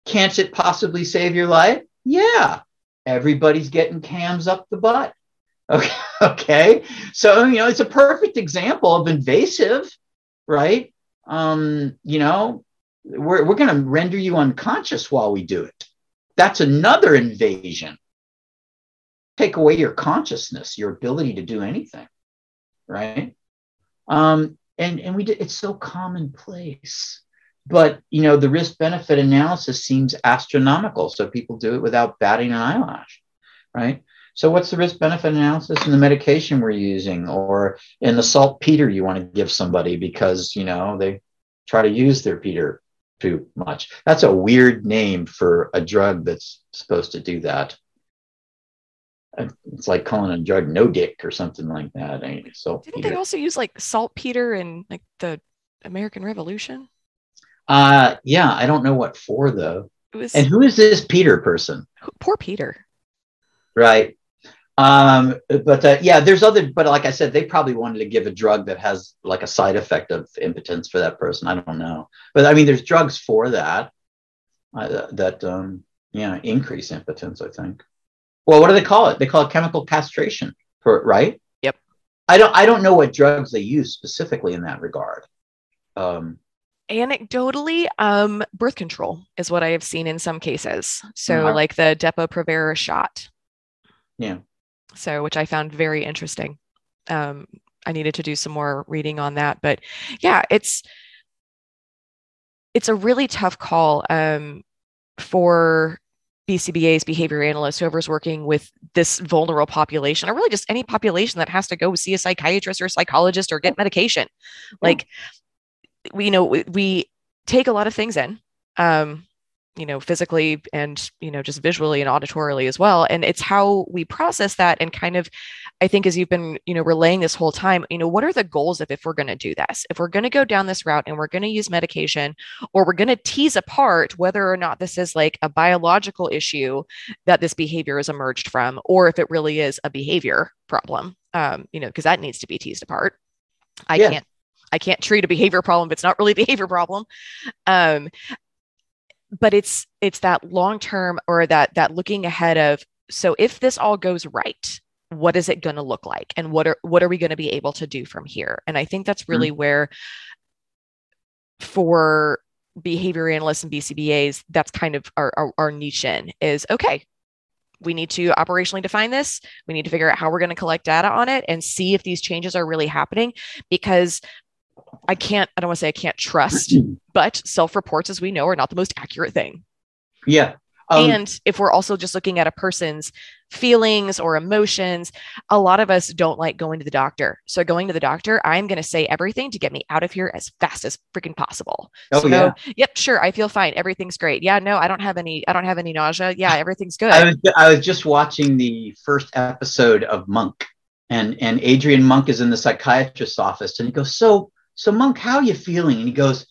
Can't it possibly save your life? Yeah. Everybody's getting cams up the butt. Okay. okay. So, you know, it's a perfect example of invasive, right? Um, you know, we're, we're going to render you unconscious while we do it. That's another invasion. Take away your consciousness, your ability to do anything, right? Um, and and we did, it's so commonplace. But you know, the risk benefit analysis seems astronomical, so people do it without batting an eyelash, right? So, what's the risk benefit analysis in the medication we're using, or in the saltpeter you want to give somebody because you know they try to use their peter too much? That's a weird name for a drug that's supposed to do that. It's like calling a drug no dick or something like that. So didn't they also use like saltpeter in like the American Revolution? Uh yeah, I don't know what for though. Was, and who is this Peter person? Poor Peter. Right. Um, but uh, yeah, there's other, but like I said, they probably wanted to give a drug that has like a side effect of impotence for that person. I don't know, but I mean, there's drugs for that uh, that um, yeah increase impotence. I think. Well, what do they call it? They call it chemical castration for right. Yep. I don't. I don't know what drugs they use specifically in that regard. Um, anecdotally um birth control is what i have seen in some cases so uh-huh. like the depo-provera shot yeah so which I found very interesting. Um, I needed to do some more reading on that, but yeah, it's it's a really tough call um, for BCBA's behavior analyst, whoever's working with this vulnerable population, or really just any population that has to go see a psychiatrist or a psychologist or get medication. Like, we you know we, we take a lot of things in. Um, you know physically and you know just visually and auditorily as well and it's how we process that and kind of i think as you've been you know relaying this whole time you know what are the goals of if we're going to do this if we're going to go down this route and we're going to use medication or we're going to tease apart whether or not this is like a biological issue that this behavior has emerged from or if it really is a behavior problem um, you know because that needs to be teased apart i yeah. can't I can't treat a behavior problem if it's not really a behavior problem. Um, but it's it's that long term or that that looking ahead of so if this all goes right what is it going to look like and what are what are we going to be able to do from here and i think that's mm-hmm. really mm-hmm. where for behavior analysts and bcbas that's kind of our, our, our niche in is okay we need to operationally define this we need to figure out how we're going to collect data on it and see if these changes are really happening because I can't, I don't want to say I can't trust, but self reports, as we know, are not the most accurate thing. Yeah. Um, and if we're also just looking at a person's feelings or emotions, a lot of us don't like going to the doctor. So, going to the doctor, I'm going to say everything to get me out of here as fast as freaking possible. Oh, so, yeah. yep, sure, I feel fine. Everything's great. Yeah, no, I don't have any, I don't have any nausea. Yeah, everything's good. I was, I was just watching the first episode of Monk, and and Adrian Monk is in the psychiatrist's office, and he goes, "So, so monk how are you feeling and he goes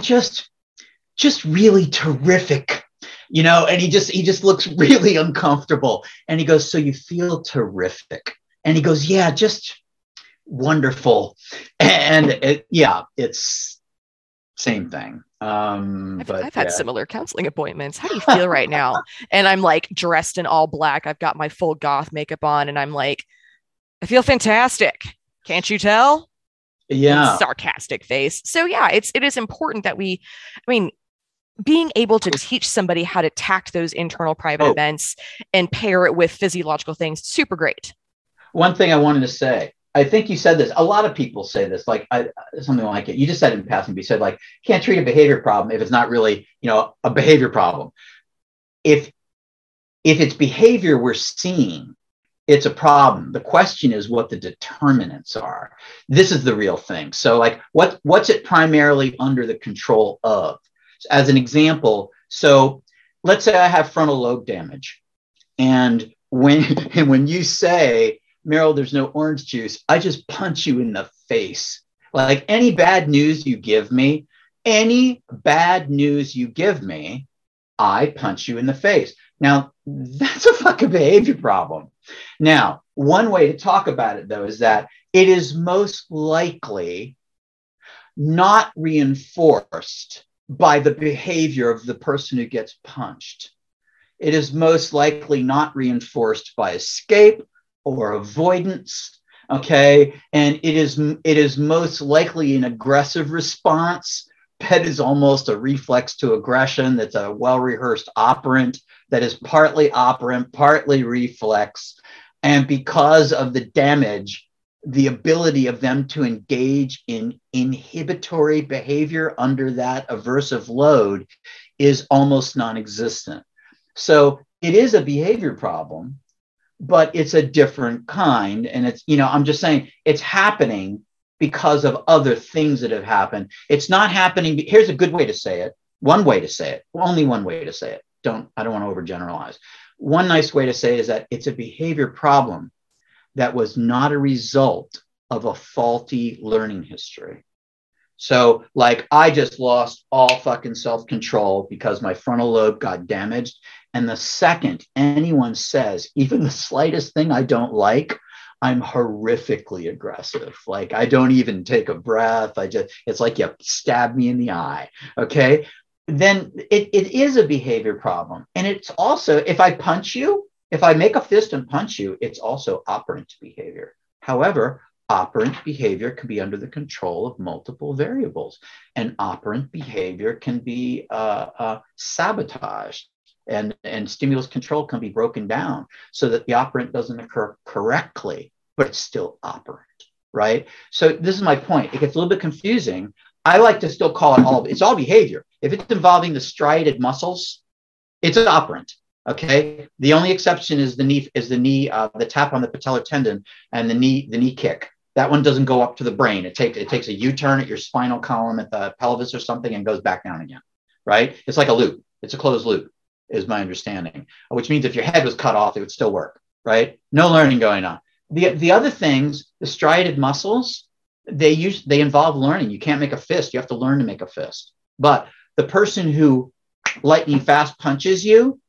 just just really terrific you know and he just he just looks really uncomfortable. And he goes so you feel terrific. And he goes yeah just wonderful. And it, yeah it's same thing. Um I've, but I've had yeah. similar counseling appointments. How do you feel right now? And i'm like dressed in all black. I've got my full goth makeup on and i'm like i feel fantastic. Can't you tell? Yeah. Sarcastic face. So yeah it's it is important that we i mean being able to teach somebody how to tact those internal private oh. events and pair it with physiological things super great one thing i wanted to say i think you said this a lot of people say this like I, something like it you just said in passing but you said like can't treat a behavior problem if it's not really you know a behavior problem if if it's behavior we're seeing it's a problem. The question is what the determinants are. This is the real thing. So, like, what what's it primarily under the control of? As an example, so let's say I have frontal lobe damage, and when and when you say, Merrill, there's no orange juice, I just punch you in the face. Like any bad news you give me, any bad news you give me, I punch you in the face. Now, that's a fucking behavior problem. Now, one way to talk about it, though, is that it is most likely not reinforced by the behavior of the person who gets punched. It is most likely not reinforced by escape or avoidance. Okay. And it is it is most likely an aggressive response. PET is almost a reflex to aggression. That's a well-rehearsed operant that is partly operant, partly reflex. And because of the damage, the ability of them to engage in inhibitory behavior under that aversive load is almost non existent. So it is a behavior problem, but it's a different kind. And it's, you know, I'm just saying it's happening because of other things that have happened. It's not happening. Here's a good way to say it. One way to say it, only one way to say it. Don't, I don't want to overgeneralize. One nice way to say it is that it's a behavior problem that was not a result of a faulty learning history. So, like, I just lost all fucking self control because my frontal lobe got damaged. And the second anyone says even the slightest thing I don't like, I'm horrifically aggressive. Like, I don't even take a breath. I just, it's like you stab me in the eye. Okay. Then it, it is a behavior problem. And it's also, if I punch you, if I make a fist and punch you, it's also operant behavior. However, operant behavior can be under the control of multiple variables, and operant behavior can be uh, uh, sabotaged. And, and stimulus control can be broken down so that the operant doesn't occur correctly, but it's still operant, right? So this is my point. It gets a little bit confusing. I like to still call it all, it's all behavior. If it's involving the striated muscles, it's an operant. Okay. The only exception is the knee is the knee, uh, the tap on the patellar tendon and the knee, the knee kick. That one doesn't go up to the brain. It takes it takes a U-turn at your spinal column at the pelvis or something and goes back down again. Right? It's like a loop. It's a closed loop, is my understanding. Which means if your head was cut off, it would still work. Right? No learning going on. The the other things, the striated muscles, they use they involve learning. You can't make a fist. You have to learn to make a fist. But the person who lightning fast punches you,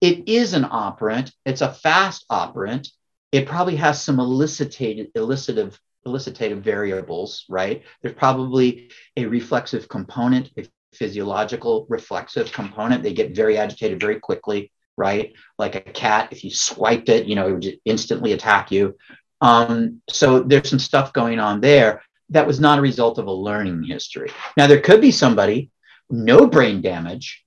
it is an operant. It's a fast operant. It probably has some elicited, elicitive, elicitative variables, right? There's probably a reflexive component, a physiological reflexive component. They get very agitated very quickly, right? Like a cat, if you swiped it, you know, it would instantly attack you. Um, so there's some stuff going on there that was not a result of a learning history. Now, there could be somebody, no brain damage,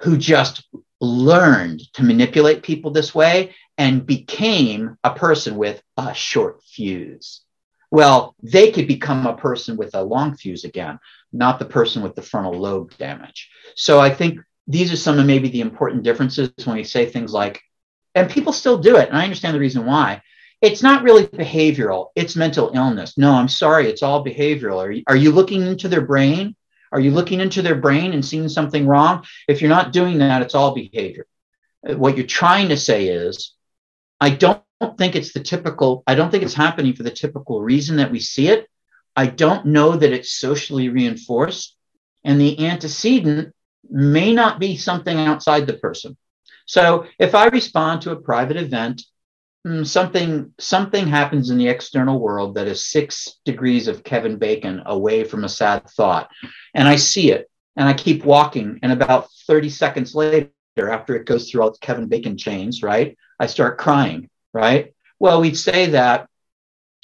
who just learned to manipulate people this way and became a person with a short fuse. Well, they could become a person with a long fuse again, not the person with the frontal lobe damage. So I think these are some of maybe the important differences when we say things like, and people still do it. And I understand the reason why. It's not really behavioral, it's mental illness. No, I'm sorry, it's all behavioral. Are you, are you looking into their brain? Are you looking into their brain and seeing something wrong? If you're not doing that, it's all behavior. Uh, what you're trying to say is, I don't think it's the typical, I don't think it's happening for the typical reason that we see it. I don't know that it's socially reinforced. And the antecedent may not be something outside the person. So if I respond to a private event Hmm, something something happens in the external world that is six degrees of Kevin Bacon away from a sad thought, and I see it, and I keep walking, and about thirty seconds later, after it goes through all the Kevin Bacon chains, right, I start crying, right. Well, we'd say that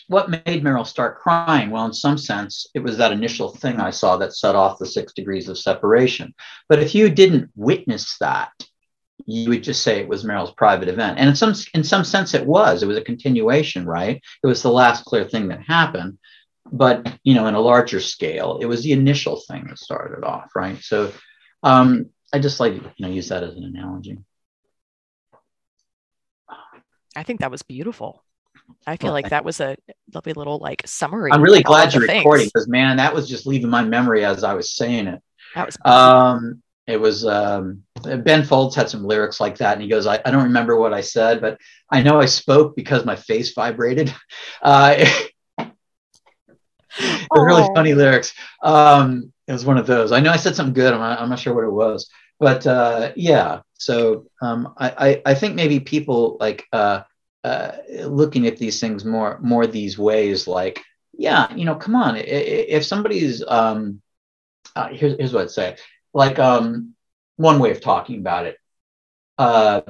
what made Merrill start crying? Well, in some sense, it was that initial thing I saw that set off the six degrees of separation. But if you didn't witness that, you would just say it was Merrill's private event. And in some in some sense it was. It was a continuation, right? It was the last clear thing that happened. But you know, in a larger scale, it was the initial thing that started off, right? So um, I just like you know use that as an analogy. I think that was beautiful. I feel well, like that was a lovely little like summary. I'm really glad you're recording because man, that was just leaving my memory as I was saying it. That was um it was um, Ben Folds had some lyrics like that, and he goes, I, I, don't remember what I said, but I know I spoke because my face vibrated. Uh, They're really funny lyrics. Um, it was one of those. I know I said something good. I'm not, I'm not sure what it was, but uh, yeah. So um, I, I, I think maybe people like uh, uh, looking at these things more more these ways, like yeah, you know, come on. If somebody's um, uh, here's here's what I'd say. Like um, one way of talking about it. Uh,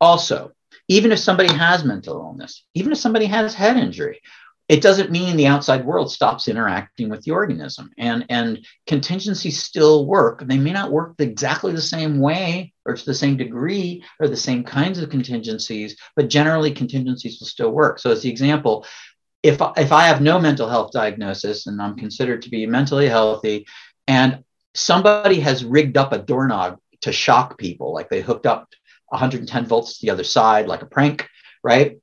also, even if somebody has mental illness, even if somebody has head injury, it doesn't mean the outside world stops interacting with the organism. And and contingencies still work. They may not work exactly the same way or to the same degree or the same kinds of contingencies but generally contingencies will still work. So as the example if if i have no mental health diagnosis and i'm considered to be mentally healthy and somebody has rigged up a doorknob to shock people like they hooked up 110 volts to the other side like a prank right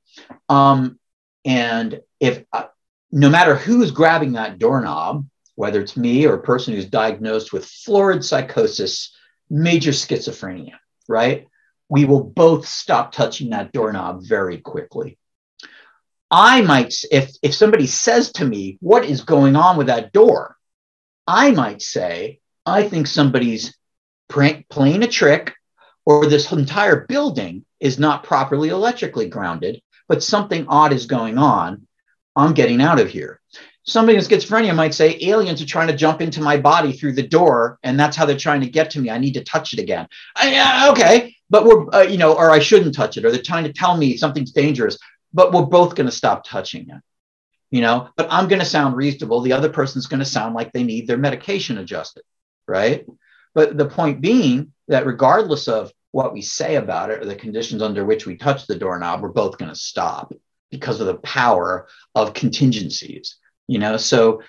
um, and if uh, no matter who's grabbing that doorknob, whether it's me or a person who's diagnosed with florid psychosis, major schizophrenia, right? We will both stop touching that doorknob very quickly. I might, if, if somebody says to me, What is going on with that door? I might say, I think somebody's playing a trick, or this entire building is not properly electrically grounded but something odd is going on. I'm getting out of here. Somebody with schizophrenia might say aliens are trying to jump into my body through the door, and that's how they're trying to get to me. I need to touch it again. I, okay, but we're uh, you know, or I shouldn't touch it, or they're trying to tell me something's dangerous, but we're both going to stop touching it. You know, but I'm going to sound reasonable. The other person's going to sound like they need their medication adjusted, right? But the point being that regardless of what we say about it or the conditions under which we touch the doorknob, we're both going to stop because of the power of contingencies. You know, so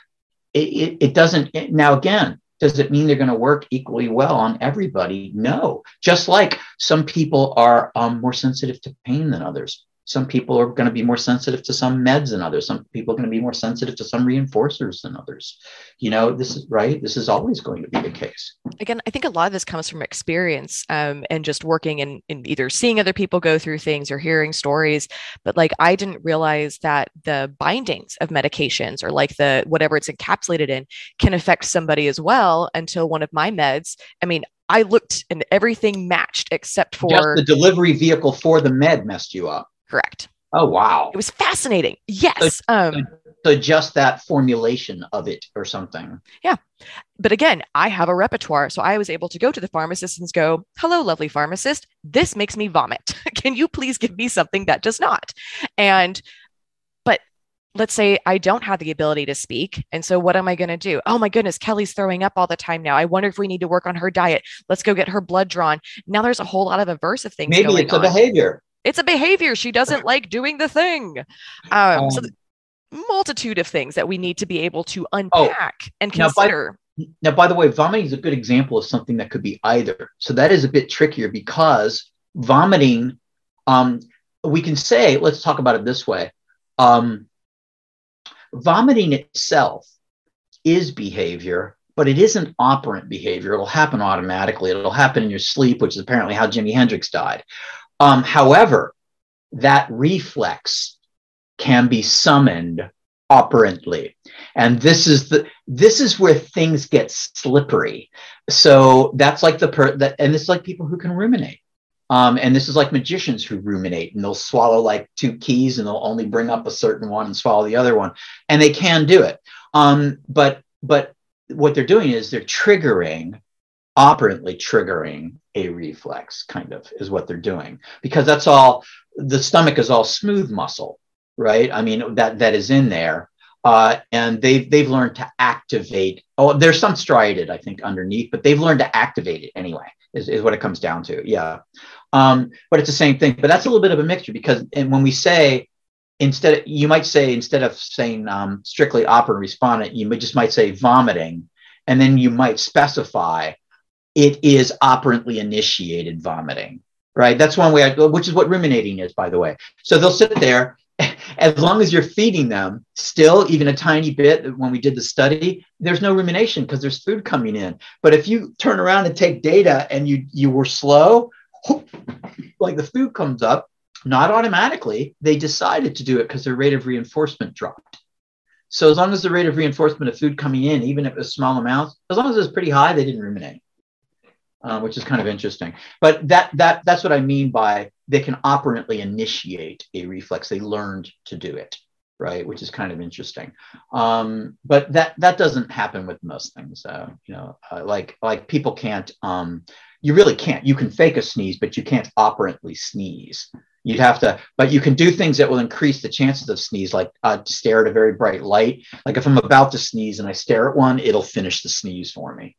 it, it, it doesn't. It, now, again, does it mean they're going to work equally well on everybody? No. Just like some people are um, more sensitive to pain than others some people are going to be more sensitive to some meds than others. Some people are going to be more sensitive to some reinforcers than others. You know this is right? This is always going to be the case. Again i think a lot of this comes from experience um, and just working in, in either seeing other people go through things or hearing stories. But like i didn't realize that the bindings of medications or like the whatever it's encapsulated in can affect somebody as well until one of my meds i mean I looked and everything matched except for just the delivery vehicle for the med messed you up. Correct. Oh wow. It was fascinating. Yes. So, um, so just that formulation of it or something. Yeah. But again, I have a repertoire. So I was able to go to the pharmacist and go, hello, lovely pharmacist. This makes me vomit. Can you please give me something that does not? And but let's say I don't have the ability to speak. And so what am I going to do? Oh my goodness, Kelly's throwing up all the time now. I wonder if we need to work on her diet. Let's go get her blood drawn. Now there's a whole lot of aversive things. Maybe it's on. a behavior it's a behavior she doesn't like doing the thing um, um, so the multitude of things that we need to be able to oh, unpack oh, and consider now by, now by, the way vomiting is a good example of something that could be either so that is a bit trickier because vomiting um, we can say let's talk about it this way um, vomiting itself is behavior but it isn't operant behavior. It'll happen automatically. It'll happen in your sleep, which is apparently how Jimi Hendrix died. Um, however, that reflex can be summoned operantly. And this is the this is where things get slippery. So that's like the per that and it's like people who can ruminate. Um, and this is like magicians who ruminate and they'll swallow like two keys and they'll only bring up a certain one and swallow the other one. And they can do it. Um, but but what they're doing is they're triggering operantly triggering a reflex kind of is what they're doing. Because that's all the stomach is all smooth muscle right? I mean that that is in there. Uh, and they've they've learned to activate oh there's some striated i think underneath but they've learned to activate it anyway is, is what it comes down to yeah. Um, but it's the same thing but that's a little bit of a mixture because and when we say instead you might say instead of saying um, strictly operant respondent you just might say vomiting and then you might specify it is operantly initiated vomiting, right? That's one way, I, which is what ruminating is, by the way. So they'll sit there. As long as you're feeding them, still even a tiny bit. When we did the study, there's no rumination because there's food coming in. But if you turn around and take data and you you were slow, like the food comes up, not automatically. They decided to do it because their rate of reinforcement dropped. So as long as the rate of reinforcement of food coming in, even if it's small amounts, as long as it was pretty high, they didn't ruminate, uh, which is kind of interesting. But that that that's what I mean by they can operantly initiate a reflex. They learned to do it, right? Which is kind of interesting. Um, but that that doesn't happen with most things. You know, uh, like like people can't. Um, you really can't. You can fake a sneeze, but you can't operantly sneeze. You'd have to, but you can do things that will increase the chances of sneeze, like uh, stare at a very bright light. Like if I'm about to sneeze and I stare at one, it'll finish the sneeze for me.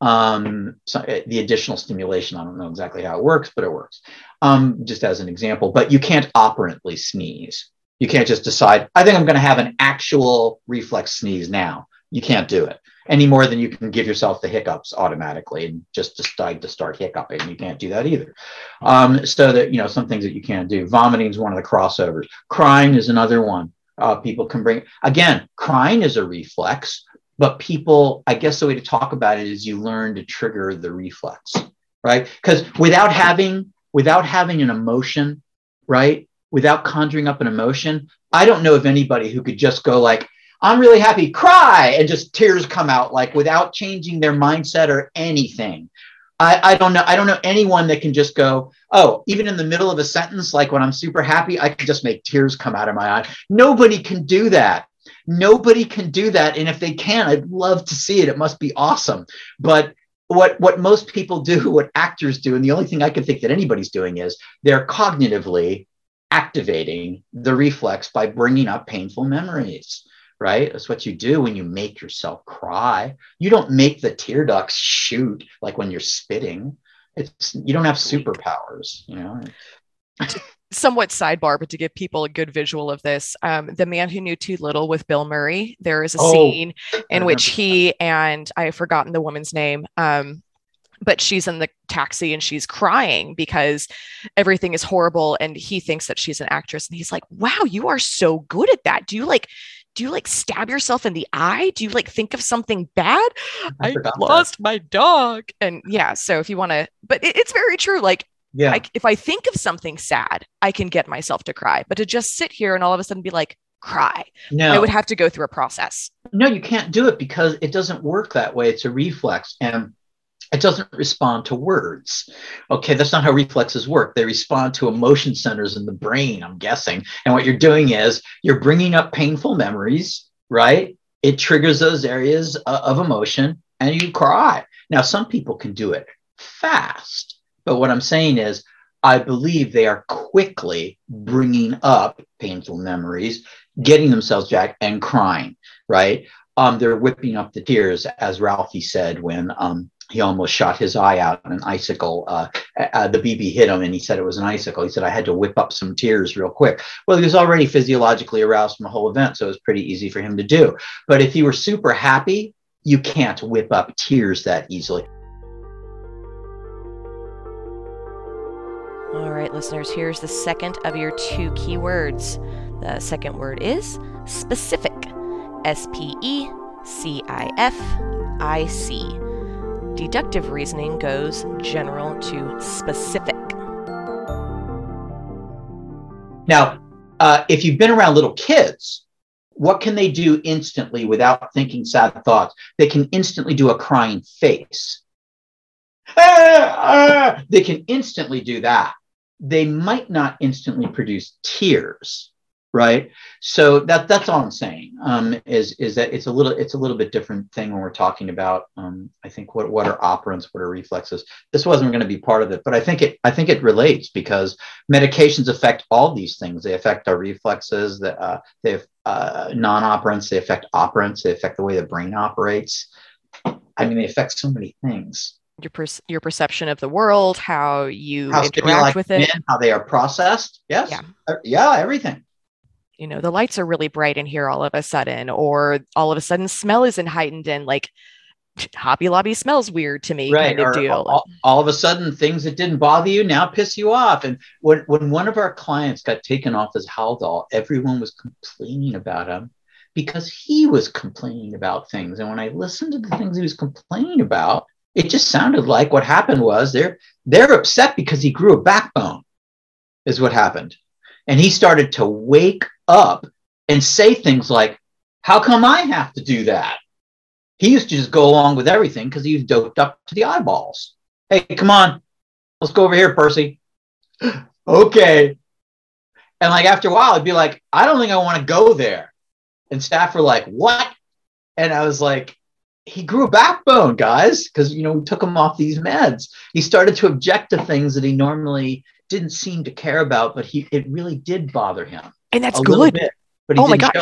Um, so uh, the additional stimulation, I don't know exactly how it works, but it works. Um, just as an example, but you can't operantly sneeze. You can't just decide, I think I'm going to have an actual reflex sneeze now. You can't do it any more than you can give yourself the hiccups automatically and just decide to start hiccuping. You can't do that either. Um, so that, you know, some things that you can't do. Vomiting is one of the crossovers. Crying is another one. Uh, people can bring, again, crying is a reflex, but people, I guess the way to talk about it is you learn to trigger the reflex, right? Because without having, without having an emotion, right? Without conjuring up an emotion, I don't know of anybody who could just go like, I'm really happy, cry, and just tears come out like without changing their mindset or anything. I, I don't know. I don't know anyone that can just go, oh, even in the middle of a sentence, like when I'm super happy, I can just make tears come out of my eye. Nobody can do that. Nobody can do that. And if they can, I'd love to see it. It must be awesome. But what what most people do, what actors do, and the only thing I can think that anybody's doing is they're cognitively activating the reflex by bringing up painful memories right? That's what you do when you make yourself cry. You don't make the tear ducts shoot like when you're spitting. It's you don't have superpowers, you know. Somewhat sidebar, but to give people a good visual of this, um, the man who knew too little with Bill Murray. There is a oh, scene in which he and I have forgotten the woman's name. Um, but she's in the taxi and she's crying because everything is horrible and he thinks that she's an actress and he's like wow you are so good at that do you like do you like stab yourself in the eye? Do you like think of something bad? I, I lost that. my dog. And yeah, so if you want to, but it, it's very true. Like, yeah, I, if I think of something sad, I can get myself to cry. But to just sit here and all of a sudden be like, cry, no, I would have to go through a process. No, you can't do it because it doesn't work that way. It's a reflex. And it doesn't respond to words. Okay, that's not how reflexes work. They respond to emotion centers in the brain, I'm guessing. And what you're doing is you're bringing up painful memories, right? It triggers those areas of emotion and you cry. Now, some people can do it fast, but what I'm saying is, I believe they are quickly bringing up painful memories, getting themselves back and crying, right? Um, they're whipping up the tears, as Ralphie said when um, he almost shot his eye out on an icicle. Uh, uh, the BB hit him and he said it was an icicle. He said, I had to whip up some tears real quick. Well, he was already physiologically aroused from the whole event, so it was pretty easy for him to do. But if you were super happy, you can't whip up tears that easily. Right, listeners, here's the second of your two keywords. The second word is specific. S P E C I F I C. Deductive reasoning goes general to specific. Now, uh, if you've been around little kids, what can they do instantly without thinking sad thoughts? They can instantly do a crying face. Ah, ah. They can instantly do that. They might not instantly produce tears, right? So that that's all i'm saying um, is is that it's a little it's a little bit different thing when we're talking about um, i think what what are operants what are reflexes. This wasn't going to be part of it but i think it i think it relates because medications affect all these things. They affect our reflexes that uh, they have uh, non-operants they affect operants they affect the way the brain operates. I mean they affect so many things your per- your perception of the world, how you how interact with it, how they are processed. Yes, yeah, uh, yeah, everything. You know the lights are really bright in here all of a sudden or all of a sudden smell isn't heightened and like hobby lobby smells weird to me right. kind of deal. all, all, of a sudden things that didn't bother you now piss you off. And when, when one of our clients got taken off his haldol everyone was complaining about him because he was complaining about things. And when i listened to the things he was complaining about it just sounded like what happened was they're they're upset because he grew a backbone is what happened and he started to wake up and say things like, How come I have to do that? He used to just go along with everything because he was doped up to the eyeballs. Hey, come on, let's go over here, Percy. okay. And like after a while, I'd be like, I don't think I want to go there. And staff were like, what? And I was like, he grew a backbone, guys, because you know we took him off these meds. He started to object to things that he normally didn't seem to care about, but he it really did bother him. And that's good. Bit, but oh my gosh!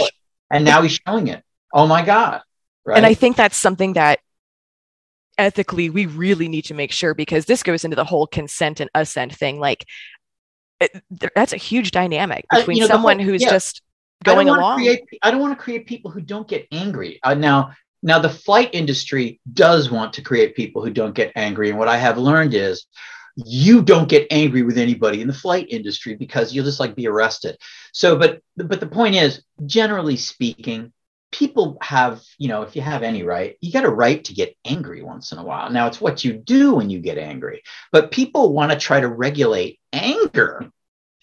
And now he's showing it. Oh my god! Right? And I think that's something that ethically we really need to make sure because this goes into the whole consent and assent thing. Like it, that's a huge dynamic between uh, you know, someone whole, who's yeah. just going I along. Create, I don't want to create people who don't get angry. Uh, now, now the flight industry does want to create people who don't get angry, and what I have learned is you don't get angry with anybody in the flight industry because you'll just like be arrested. So, but but the point is, generally speaking, people have, you know, if you have any right, you got a right to get angry once in a while. Now, it's what you do when you get angry, but people want to try to regulate anger.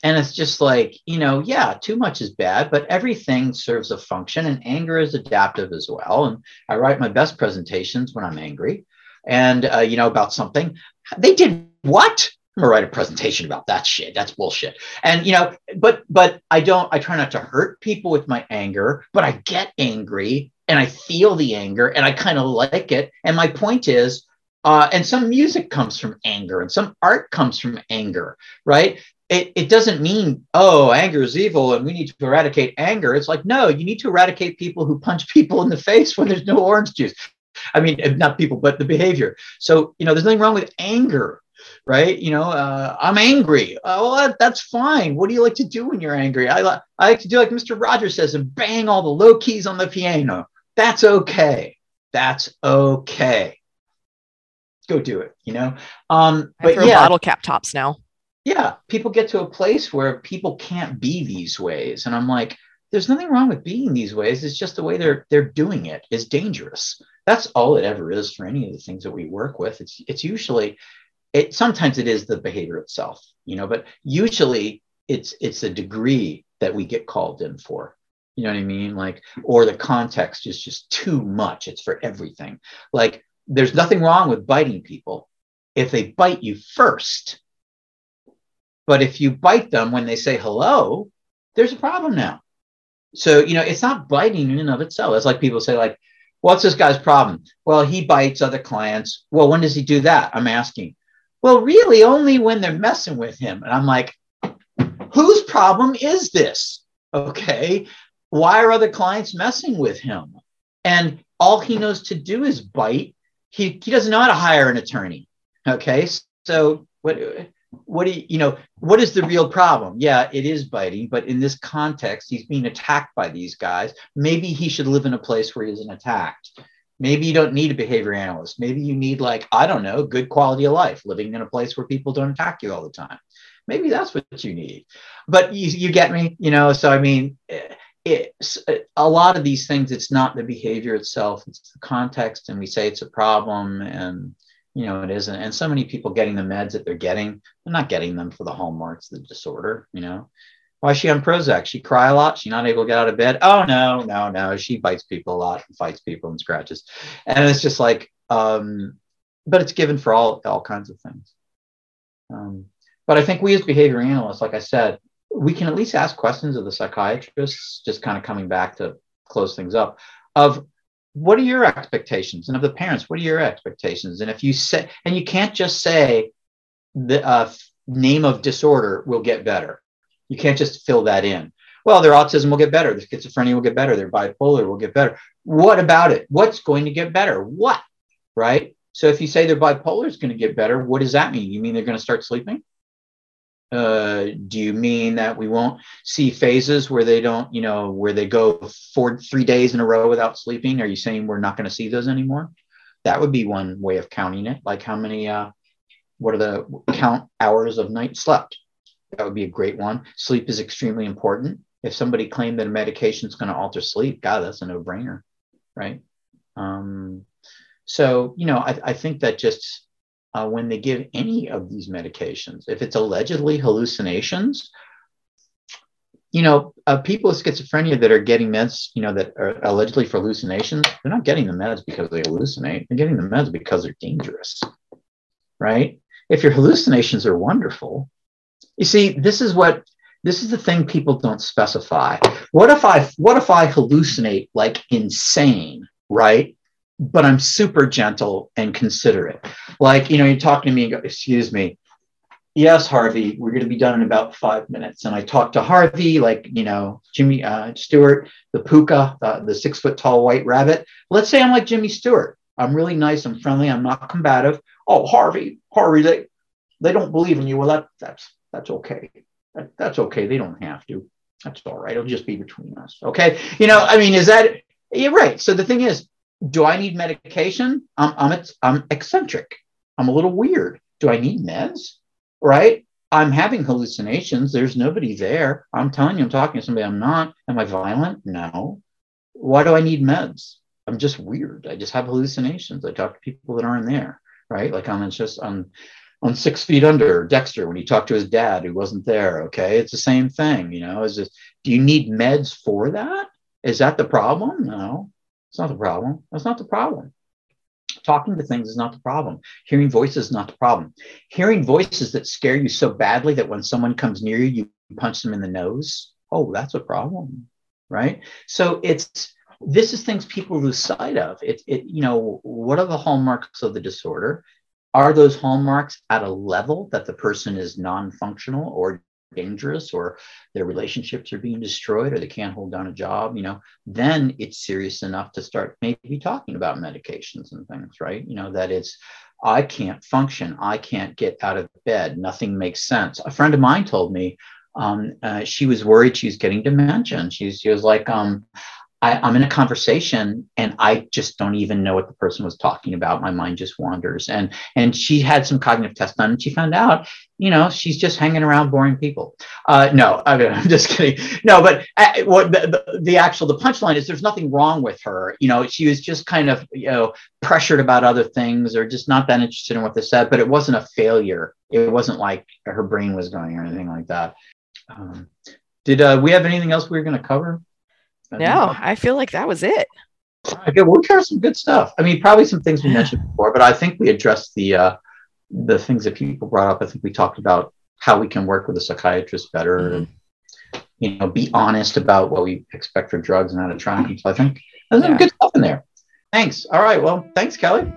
And it's just like, you know, yeah, too much is bad, but everything serves a function and anger is adaptive as well. And I write my best presentations when I'm angry and, uh, you know, about something. They did what? I'm gonna write a presentation about that shit. That's bullshit. And you know, but but I don't. I try not to hurt people with my anger, but I get angry and I feel the anger and I kind of like it. And my point is, uh, and some music comes from anger and some art comes from anger, right? It, it doesn't mean, oh, anger is evil and we need to eradicate anger. It's like, no, you need to eradicate people who punch people in the face when there's no orange juice. I mean, not people, but the behavior. So, you know, there's nothing wrong with anger right? You know, uh, I'm angry. Uh, well, that, that's fine. What do you like to do when you're angry? I, li- I like to do like Mr. Rogers says and bang all the low keys on the piano. That's okay. That's okay. Go do it, you know? Um, but yeah, bottle cap tops now. Yeah, people get to a place where people can't be these ways. And I'm like, there's nothing wrong with being these ways. It's just the way they're they're doing it is dangerous. That's all it ever is for any of the things that we work with. It's it's usually it sometimes it is the behavior itself you know but usually it's it's a degree that we get called in for you know what i mean like or the context is just too much it's for everything like there's nothing wrong with biting people if they bite you first but if you bite them when they say hello there's a problem now so you know it's not biting in and of itself it's like people say like what's this guy's problem well he bites other clients well when does he do that i'm asking well, really, only when they're messing with him. And I'm like, whose problem is this? Okay. Why are other clients messing with him? And all he knows to do is bite. He, he doesn't know how to hire an attorney. Okay. So what what do you, you know what is the real problem yeah it is biting but in this context he's being attacked by these guys maybe he should live in a place where he isn't attacked Maybe you don't need a behavior analyst. Maybe you need, like, I don't know, good quality of life, living in a place where people don't attack you all the time. Maybe that's what you need. But you, you get me, you know? So, I mean, eh, it's eh, a lot of these things, it's not the behavior itself, it's the context. And we say it's a problem and, you know, it isn't. And so many people getting the meds that they're getting, they're not getting them for the hallmarks the disorder, you know? Why is she on Prozac? She cry a lot. She not able to get out of bed. Oh no, no, no. She bites people a lot and fights people and scratches. And it's just like, um, but it's given for all all kinds of things. Um, but I think we as behavior analysts, like I said, we can at least ask questions of the psychiatrists, just kind of coming back to close things up, of what are your expectations? And of the parents, what are your expectations? And if you say, and you can't just say the uh, name of disorder will get better. You can't just fill that in. Well, their autism will get better. Their schizophrenia will get better. Their bipolar will get better. What about it? What's going to get better? What? Right? So if you say their bipolar is going to get better, what does that mean? You mean they're going to start sleeping? Uh, do you mean that we won't see phases where they don't, you know, where they go four, three days in a row without sleeping? Are you saying we're not going to see those anymore? That would be one way of counting it. Like how many, uh, what are the count hours of night slept? That would be a great one. Sleep is extremely important. If somebody claimed that a medication is going to alter sleep, God, that's a no brainer, right? Um, so, you know, I, I think that just uh, when they give any of these medications, if it's allegedly hallucinations, you know, uh, people with schizophrenia that are getting meds, you know, that are allegedly for hallucinations, they're not getting the meds because they hallucinate. They're getting the meds because they're dangerous, right? If your hallucinations are wonderful, you see, this is what this is the thing people don't specify. What if I what if I hallucinate like insane, right? But I'm super gentle and considerate. Like, you know, you talk to me and go, excuse me, yes, Harvey, we're going to be done in about five minutes. And I talked to Harvey, like, you know, Jimmy uh, Stewart, the pooka, uh, the six foot tall white rabbit. Let's say I'm like Jimmy Stewart. I'm really nice. I'm friendly. I'm not combative. Oh, Harvey, Harvey, they, they don't believe in you. Well, that, that's, that's okay. That, that's okay. They don't have to. That's all right. It'll just be between us. Okay. You know, I mean, is that, you're right. So the thing is, do I need medication? I'm, I'm, I'm eccentric. I'm a little weird. Do I need meds? right? I'm having hallucinations. There's nobody there. I'm telling you, I'm talking to somebody. I'm not. Am I violent? No. Why do I need meds? I'm just weird. I just have hallucinations. I talk to people that aren't there, right? Like I'm just on on Six Feet Under, Dexter, when he talked to his dad who wasn't there. Okay, it's the same thing. You know, is this? Do you need meds for that? Is that the problem? No, it's not the problem. That's not the problem. Talking to things is not the problem. Hearing voices is not the problem. Hearing voices that scare you so badly that when someone comes near you, you punch them in the nose. Oh, that's a problem, right? So it's this is things people lose sight of. It, it you know, what are the hallmarks of the disorder? Are those hallmarks at a level that the person is non-functional or dangerous or their relationships are being destroyed or they can't hold down a job you know then it's serious enough to start maybe talking about medications and things right? You know that it's i can't function. I can't get out of bed. Nothing makes sense. A friend of mine told me um, uh, she was worried she was getting dementia and she, she was like um, I, am in a conversation and I just don't even know what the person was talking about. My mind just wanders. And and she had some cognitive tests done and she found out, you know, she's just hanging around boring people. Uh, no, I I'm just kidding. No, but uh, what the, the, the, actual the punchline is there's nothing wrong with her. You know, she was just kind of you know pressured about other things or just not that interested in what they said. But it wasn't a failure. It wasn't like her brain was going or anything like that. Um, did uh, we have anything else we were going to cover? No, I feel like that was it. Okay, we'll cover some good stuff. I mean, probably some things we mentioned before, but I think we addressed the uh, the things that people brought up. I think we talked about how we can work with a psychiatrist better mm-hmm. and you know be honest about what we expect for drugs and how to try them. So I think there's yeah. some good stuff in there. Thanks. All right. Well, thanks, Kelly.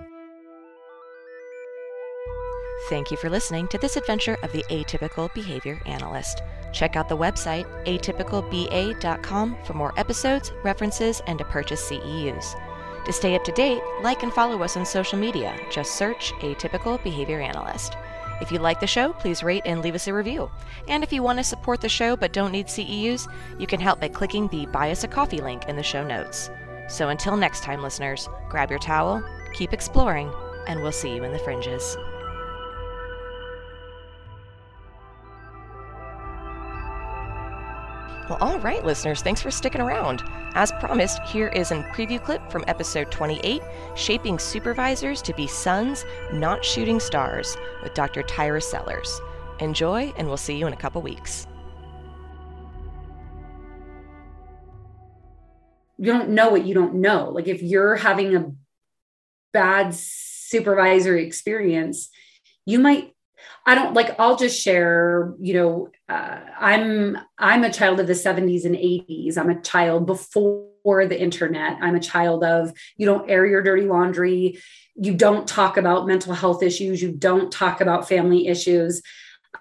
Thank you for listening to this adventure of the Atypical Behavior Analyst. Check out the website atypicalba.com for more episodes, references, and to purchase CEUs. To stay up to date, like and follow us on social media. Just search Atypical Behavior Analyst. If you like the show, please rate and leave us a review. And if you want to support the show but don't need CEUs, you can help by clicking the Buy Us a Coffee link in the show notes. So until next time, listeners, grab your towel, keep exploring, and we'll see you in the fringes. Well, all right, listeners, thanks for sticking around. As promised, here is a preview clip from episode 28 Shaping Supervisors to Be Suns, Not Shooting Stars, with Dr. Tyra Sellers. Enjoy, and we'll see you in a couple weeks. You don't know what you don't know. Like, if you're having a bad supervisory experience, you might I don't like I'll just share, you know, uh, I'm I'm a child of the 70s and 80s. I'm a child before the internet. I'm a child of you don't air your dirty laundry, you don't talk about mental health issues, you don't talk about family issues.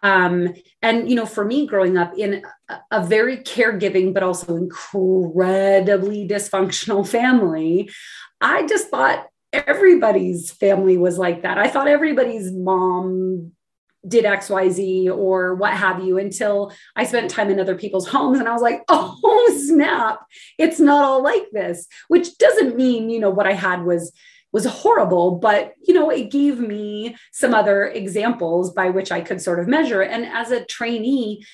Um, and you know, for me growing up in a, a very caregiving but also incredibly dysfunctional family, I just thought everybody's family was like that. I thought everybody's mom did XYZ or what have you until I spent time in other people's homes and I was like, oh snap, it's not all like this, which doesn't mean, you know, what I had was was horrible, but you know, it gave me some other examples by which I could sort of measure. And as a trainee,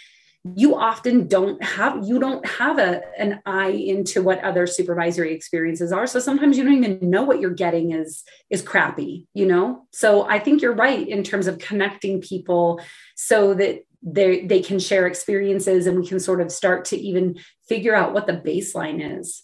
you often don't have you don't have a an eye into what other supervisory experiences are. So sometimes you don't even know what you're getting is is crappy you know? So i think you're right in terms of connecting people so that they they can share experiences and we can sort of start to even figure out what the baseline is